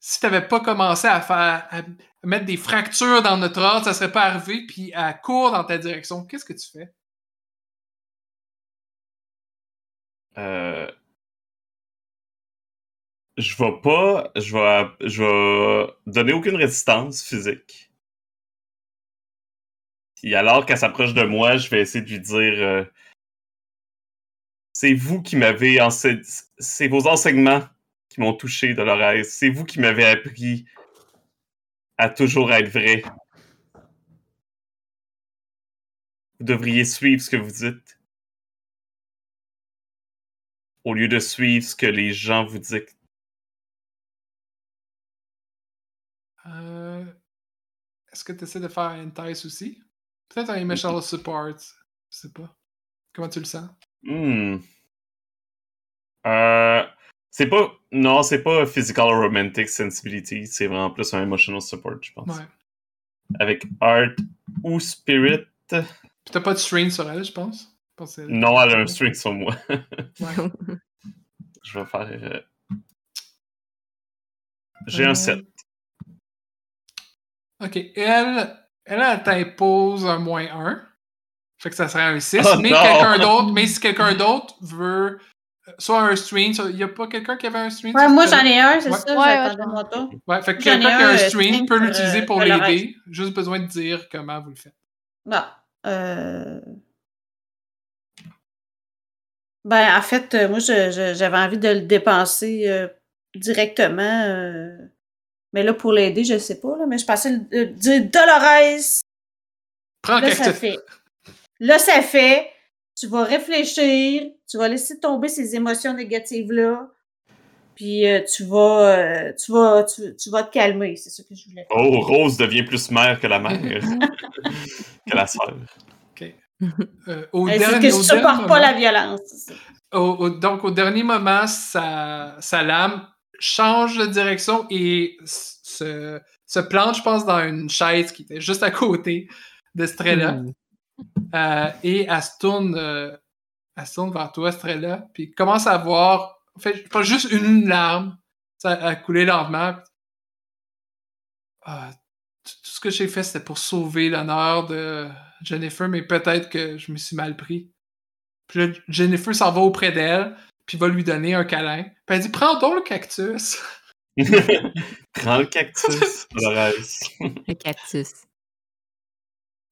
Si t'avais pas commencé à faire. à mettre des fractures dans notre ordre, ça serait pas arrivé, puis elle court dans ta direction. Qu'est-ce que tu fais? Euh, je vais pas. Je vais, je vais donner aucune résistance physique. Puis alors qu'elle s'approche de moi, je vais essayer de lui dire euh, C'est vous qui m'avez enseigné. C'est vos enseignements qui m'ont touché, Dolores. C'est vous qui m'avez appris à toujours être vrai. Vous devriez suivre ce que vous dites. Au lieu de suivre ce que les gens vous disent. Euh, Est-ce que tu essaies de faire un entice aussi? Peut-être un emotional support. Je sais pas. Comment tu le sens? Hmm. Euh, c'est pas. Non, c'est pas physical or romantic sensibility. C'est vraiment plus un emotional support, je pense. Ouais. Avec art ou spirit. Puis t'as pas de strain sur elle, je pense? Je pense que c'est- Non, elle a un string sur moi. Ouais. je vais faire. euh, J'ai Euh, un 7. Ok, elle, elle, elle t'impose un moins 1. Fait que ça serait un 6. Oh mais quelqu'un d'autre, mais si quelqu'un d'autre veut soit un soit- il y a pas quelqu'un qui avait un Ouais, sur moi j'en ai un, c'est Ouais. ça, Ouais. Ouais, fait que quelqu'un qui a un, euh, strain peut pour, l'utiliser euh, pour l'aider. Juste besoin de dire comment vous le faites. Bon. Euh... Ben, en fait, moi, j'avais envie de le dépenser euh, directement. Euh, Mais là, pour l'aider, je sais pas, là, mais je pensais le- dire Dolores! Prends le Là, ça fait. Là, ça fait. Tu vas réfléchir, tu vas laisser tomber ces émotions négatives-là, puis euh, tu vas, euh, tu vas, tu, tu vas te calmer. C'est ça que je voulais faire. Oh, Rose devient plus mère que la mère. que la sœur. Euh, au Euh, C'est dernier, que je supporte pas la moment- violence. au- au- donc, au dernier moment, sa, sa lame change de direction et se, se plante, je pense, dans une chaise qui était juste à côté de Strella. Hmm. Euh, et elle se tourne, euh, elle se tourne vers toi, Strella, puis commence à voir, en fait, pas juste une larme, ça a coulé lentement. Ah, tout tout ce que j'ai fait, c'était pour sauver l'honneur de Jennifer, mais peut-être que je me suis mal pris. Puis là, Jennifer s'en va auprès d'elle, puis va lui donner un câlin. Puis elle dit Prends donc le cactus. Prends le cactus, Dolores. Le cactus.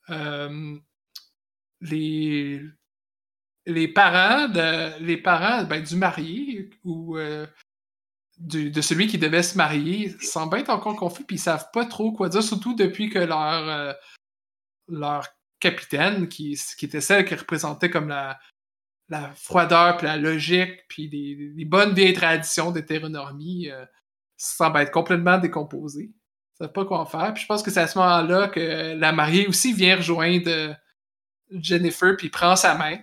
Euh, les, les parents de les parents ben, du marié ou euh, du- de celui qui devait se marier semblent être encore confus puis ils savent pas trop quoi dire, surtout depuis que leur euh, leur capitaine, qui, qui était celle qui représentait comme la, la froideur puis la logique puis les, bonnes vieilles traditions d'hétéronormie, euh, semble être complètement décomposée. Ils savent pas quoi en faire. Puis je pense que c'est à ce moment-là que la mariée aussi vient rejoindre euh, Jennifer puis prend sa main.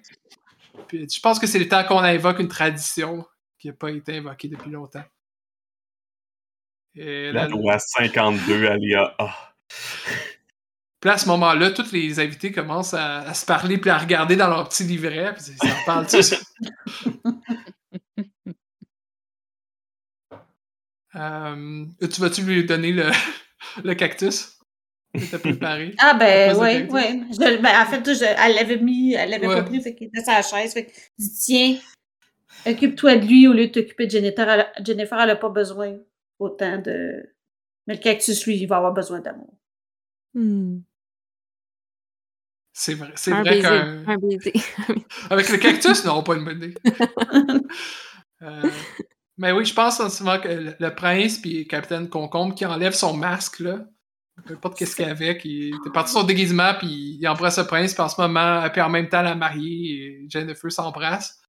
Puis je pense que c'est le temps qu'on invoque une tradition qui n'a pas été invoquée depuis longtemps. Et La loi 52, Alia. Ah. Puis à ce moment-là, tous les invités commencent à, à se parler puis à regarder dans leur petit livret. Puis ils en parlent tous. Euh, tu vas-tu lui donner le, le cactus que t'as préparé? Ah ben oui, oui. Je- ben, en fait, je- elle l'avait mis, elle l'avait Ouais. pas pris, fait qu'il était sur la chaise. Fait dis tiens, occupe-toi de lui au lieu de t'occuper de Jennifer. Elle, a- Jennifer, elle a pas besoin autant de. Mais le cactus, lui, il va avoir besoin d'amour. Hmm. C'est vrai, c'est Un vrai qu'un. Un baiser. Avec le cactus, non, pas une bonne idée. Euh, Mais oui, je pense souvent que le, le prince puis Capitaine Concombre qui enlève son masque, là. Peu importe qu'est-ce qu'il avait, qui était parti son déguisement, puis il embrasse le prince, puis en ce moment, puis en même temps, la mariée et Jennifer s'embrassent.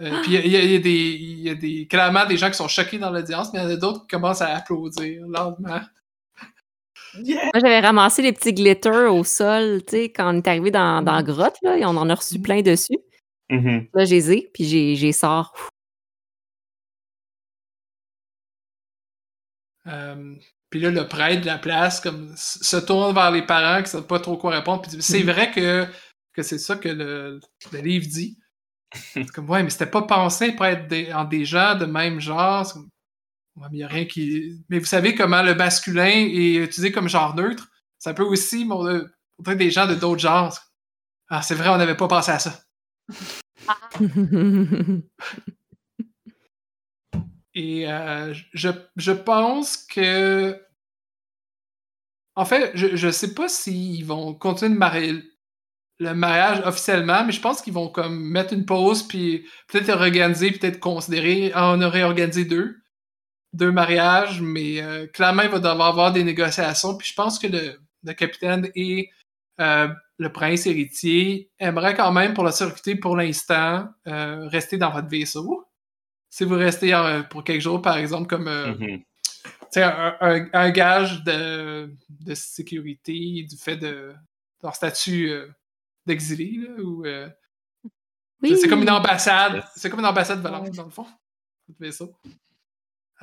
Euh, puis il y, a- y des, il y a des, clairement des gens qui sont choqués dans l'audience, mais il y en a d'autres qui commencent à applaudir lentement. Yeah! Moi, j'avais ramassé les petits glitters au sol, tu sais, quand on est arrivé dans, dans la grotte, là, et on en a reçu plein dessus. Mhm. Là, je les puis j'ai, j'ai sort. Euh, puis là, le prêtre de la place comme, se tourne vers les parents qui ne savent pas trop quoi répondre. Puis c'est vrai que, que c'est ça que le, le livre dit. C'est comme, ouais, mais c'était pas pensé pour être des, en des gens de même genre. Ouais, mais il y a rien qui. Mais vous savez comment le masculin est utilisé comme genre neutre? Ça peut aussi montrer des gens de d'autres genres. Ah, c'est vrai, on n'avait pas pensé à ça. Et euh, je, je pense que. En fait, je, je sais pas s'ils vont continuer de marier le mariage officiellement, mais je pense qu'ils vont comme mettre une pause puis peut-être organiser, peut-être considérer. Ah, on aurait organisé deux. Deux mariages, mais euh, clairement, il va devoir avoir des négociations. Puis je pense que le, le capitaine et euh, le prince héritier aimeraient quand même, pour la sécurité pour l'instant, euh, rester dans votre vaisseau si vous restez euh, pour quelques jours, par exemple, comme sais, un, un- un gage de, de sécurité du fait de leur statut euh, d'exilé, là, ou euh, Oui. c'est comme une ambassade, c'est comme une ambassade volante, dans le fond, votre vaisseau.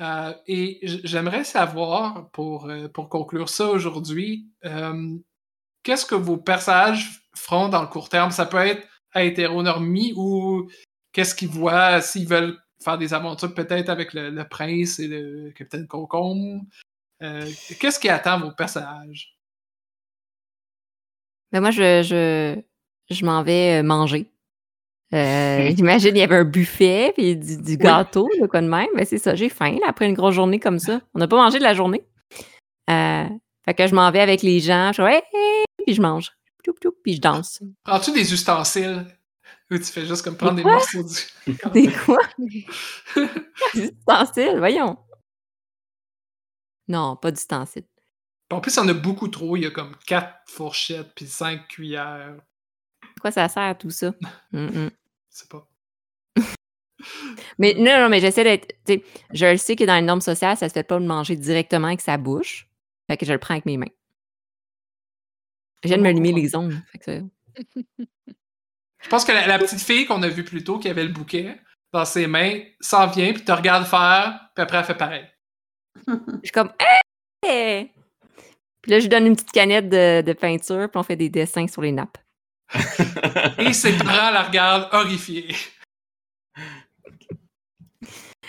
Euh, et j'aimerais savoir, pour, euh, pour conclure ça aujourd'hui, euh, qu'est-ce que vos personnages feront dans le court terme? Ça peut être à hétéronormie ou qu'est-ce qu'ils voient s'ils veulent faire des aventures peut-être avec le, prince et le capitaine Concombre? Qu'est-ce qui attend vos personnages? Ben moi, je, je, je m'en vais manger. Euh, J'imagine il y avait un buffet puis du, du gâteau, de quoi de même. Mais c'est ça, j'ai faim là, après une grosse journée comme ça. On n'a pas mangé de la journée. Euh, fait que je m'en vais avec les gens, je fais hey, puis je mange. Puis je danse. Prends-tu des ustensiles? Ou tu fais juste comme prendre des quoi? morceaux du. Des quoi? Des ustensiles, voyons. Non, pas d'ustensiles. En plus, il y en a beaucoup trop. Il y a comme quatre fourchettes puis cinq cuillères. Quoi ça sert tout ça? Mm, mm. Je sais pas. Mais non, non, mais j'essaie d'être. tu sais, Je le sais que dans les normes sociales, ça se fait pas de manger directement avec sa bouche. Fait que je le prends avec mes mains. Je viens de me limer les ongles. Fait que ça- Je pense que la, la petite fille qu'on a vue plus tôt qui avait le bouquet dans ses mains s'en vient puis te regarde faire, puis après elle fait pareil. Je suis comme Hey! Puis là, je lui donne une petite canette de, de peinture, puis on fait des dessins sur les nappes. Et ses parents la regardent horrifiés.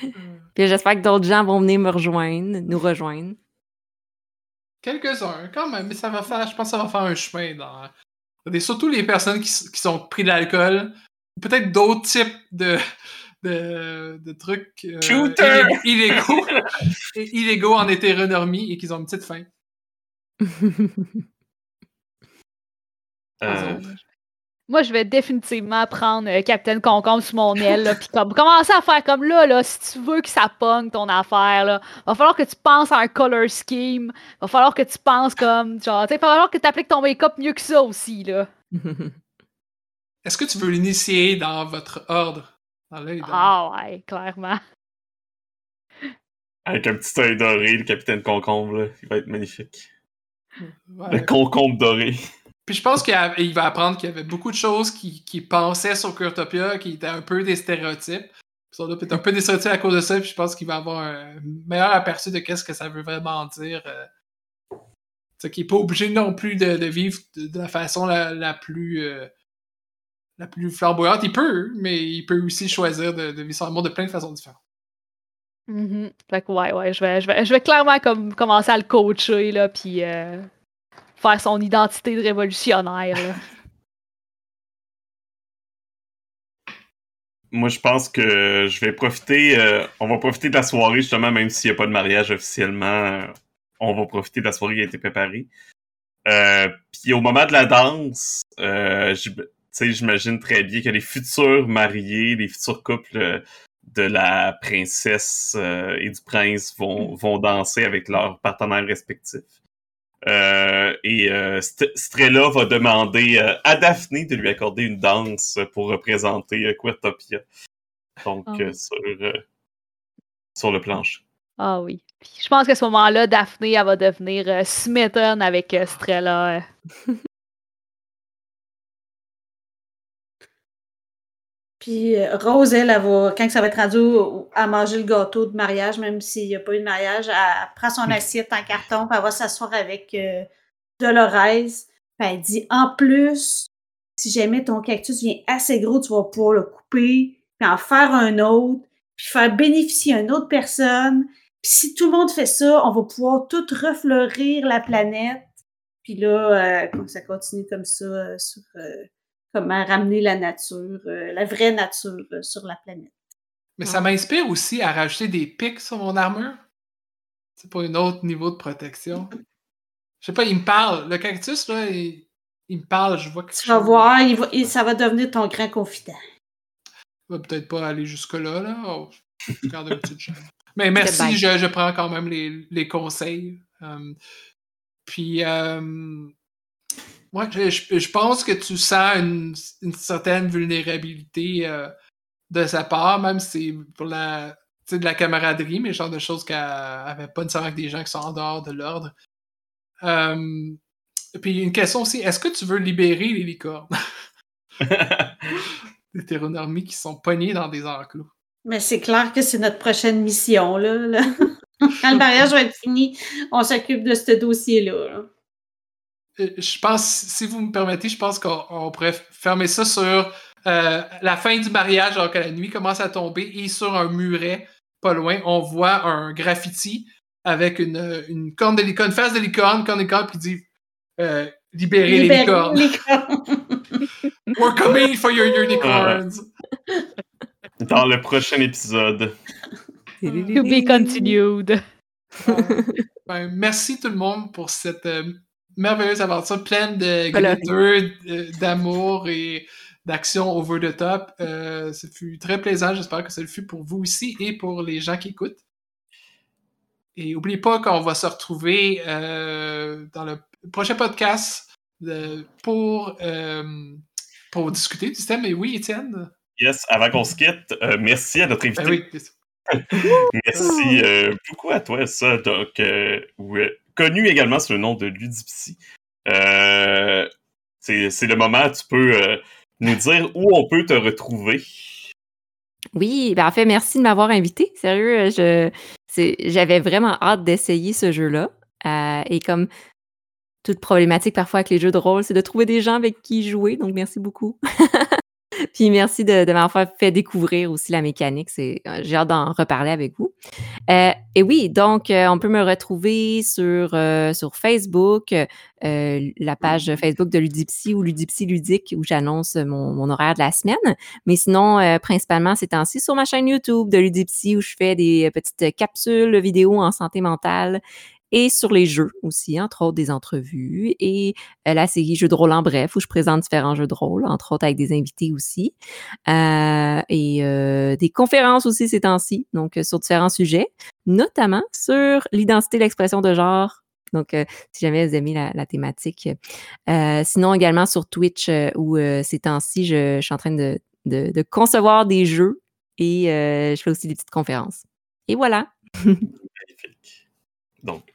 Puis j'espère que d'autres gens vont venir me rejoindre, nous rejoindre. Quelques-uns, quand même, mais ça va faire, je pense que ça va faire un chemin dans. Surtout les personnes qui, qui sont pris de l'alcool, peut-être d'autres types de, de, de trucs euh, illég- illégaux, illégaux en hétéronormie et qu'ils ont une petite faim. Euh, Moi, je vais définitivement prendre euh, Capitaine Concombre sous mon aile, puis comme commencer à faire comme là, là, si tu veux que ça pogne ton affaire, là, va falloir que tu penses à un color scheme, va falloir que tu penses comme, genre, tu sais, va falloir que tu appliques ton make-up mieux que ça aussi, là. Est-ce que tu veux l'initier dans votre ordre? Dans l'œil de- Ah ouais, clairement. avec un petit œil doré, le capitaine concombre, là, il va être magnifique. Ouais. Le concombre doré. Puis je pense qu'il va apprendre qu'il y avait beaucoup de choses qui, qui pensaient sur Curtopia qui étaient un peu des stéréotypes. Puis ça doit être un peu stéréotypes à cause de ça, puis je pense qu'il va avoir un meilleur aperçu de qu'est-ce que ça veut vraiment dire. Euh, c'est qu'il n'est pas obligé non plus de, vivre de, la façon la, la plus euh, la plus flamboyante. Il peut, mais il peut aussi choisir de, de vivre son amour de plein de façons différentes. Mhm. Fait que ouais, ouais, je vais, je vais, je vais clairement comme, commencer à le coacher, là, puis euh, faire son identité de révolutionnaire, là. Moi, je pense que je vais profiter. euh, on va profiter de la soirée, justement, même s'il n'y a pas de mariage officiellement. euh, on va profiter de la soirée qui a été préparée. Euh, Puis au moment de la danse, euh, j'im- tu sais, j'imagine très bien que les futurs mariés, les futurs couples de la princesse euh, et du prince vont, vont danser avec leurs partenaires respectifs. Euh, et euh, St- Strella va demander euh, à Daphné de lui accorder une danse pour représenter euh, Queertopia. Donc, Ah. euh, sur, euh, sur le plancher. Ah oui. Puis je pense qu'à ce moment-là, Daphné, elle va devenir euh, smitten avec euh, Strella. euh. Puis euh, Rose, elle, elle va, quand ça va être rendu à manger le gâteau de mariage, même s'il n'y a pas eu de mariage, elle, elle prend son assiette en carton, puis elle va s'asseoir avec euh, Dolores. Puis elle dit En plus, si jamais ton cactus vient assez gros, tu vas pouvoir le couper, puis en faire un autre, puis faire bénéficier une autre personne. Puis si tout le monde fait ça, on va pouvoir tout refleurir la planète. Puis là, euh, ça continue comme ça euh, sur. Comment ramener la nature, euh, la vraie nature euh, sur la planète. Mais ça m'inspire aussi à rajouter des pics sur mon armure. C'est pour un autre niveau de protection. Je sais pas, il me parle. Le cactus, là, il, il me parle, je vois que Tu vas voir, il va- il- ça va devenir ton grand confident. va peut-être pas aller jusque-là, là. Oh, je garde une petite chance. Mais merci, je, je prends quand même les, les conseils. Euh, puis, euh, moi, je, je- je pense que tu sens une, une certaine vulnérabilité euh, de sa part, même si c'est pour la, de la camaraderie, mais le genre de choses qu'elle avait pas nécessairement avec des gens qui sont en dehors de l'ordre. Euh, puis une question aussi, est-ce que tu veux libérer les licornes? les hétéronormies qui sont pognés dans des enclos. Mais c'est clair que c'est notre prochaine mission, là. là. Quand le mariage va être fini, on s'occupe de ce dossier-là. là. Euh, Je pense, si vous me permettez, je pense qu'on on pourrait fermer ça sur euh, la fin du mariage, alors que la nuit commence à tomber, et sur un muret, pas loin, on voit un graffiti avec une, une corne de licorne, une face de licorne, corne de licorne, puis il dit euh, Libérez les Libérer licornes. les licornes. We're coming for your unicorns. Dans le prochain épisode. To be continued. Ben, merci tout le monde pour cette euh, merveilleuse aventure pleine de glitter, d'amour et d'action over the top. Euh, ce fut très plaisant. J'espère que ça le fut pour vous aussi et pour les gens qui écoutent. Et n'oubliez pas qu'on va se retrouver euh, dans le prochain podcast euh, pour, euh, pour discuter du thème. Et oui, Étienne? Yes, avant qu'on se quitte, euh, merci à notre invité. Ben oui. Merci euh, beaucoup à toi, ça, Doc, euh, ou, euh, connu également sous le nom de Ludipsy. Euh, c'est le moment, tu peux euh, nous dire où on peut te retrouver. Oui, ben en fait, merci de m'avoir invité. Sérieux, euh, j'avais vraiment hâte d'essayer ce jeu-là. Et comme toute problématique parfois avec les jeux de rôle, c'est de trouver des gens avec qui jouer. Donc, merci beaucoup. Puis merci de, m'avoir fait découvrir aussi la mécanique. Euh, j'ai hâte d'en reparler avec vous. Euh, et oui, donc, euh, on peut me retrouver sur, sur Facebook, la page Facebook de Ludipsy ou Ludipsy Ludique où j'annonce mon, mon horaire de la semaine. Mais sinon, principalement ces temps-ci, sur ma chaîne YouTube de Ludipsy où je fais des petites capsules vidéo en santé mentale et sur les jeux aussi, entre autres des entrevues et euh, la série Jeux de rôle en bref où je présente différents jeux de rôle, entre autres avec des invités aussi. Euh, et euh, des conférences aussi ces temps-ci, donc sur différents sujets, notamment sur l'identité l'expression de genre. Donc, si jamais vous aimez la, la thématique. Sinon, également sur Twitch, où ces temps-ci, je, suis en train de, de, concevoir des jeux et je fais aussi des petites conférences. Et voilà. Magnifique. Donc,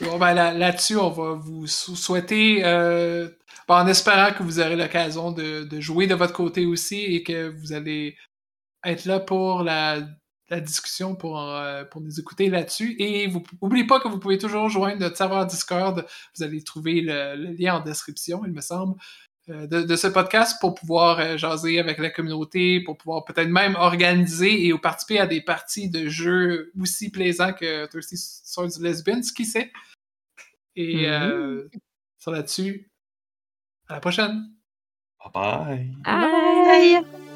Bon, ben là- là-dessus, on va vous sou- souhaiter, euh, ben, en espérant que vous aurez l'occasion de, jouer de votre côté aussi et que vous allez être là pour la, discussion, pour, euh, pour nous écouter là-dessus. Et vous n'oubliez pas que vous pouvez toujours joindre notre serveur Discord. Vous allez trouver le, lien en description, il me semble, de, de ce podcast pour pouvoir euh, jaser avec la communauté, pour pouvoir peut-être même organiser et participer à des parties de jeux aussi plaisants que Thirsty Swords Lesbians, qui sait? Et euh, sur là-dessus, à la prochaine. Bye bye. Bye. Bye.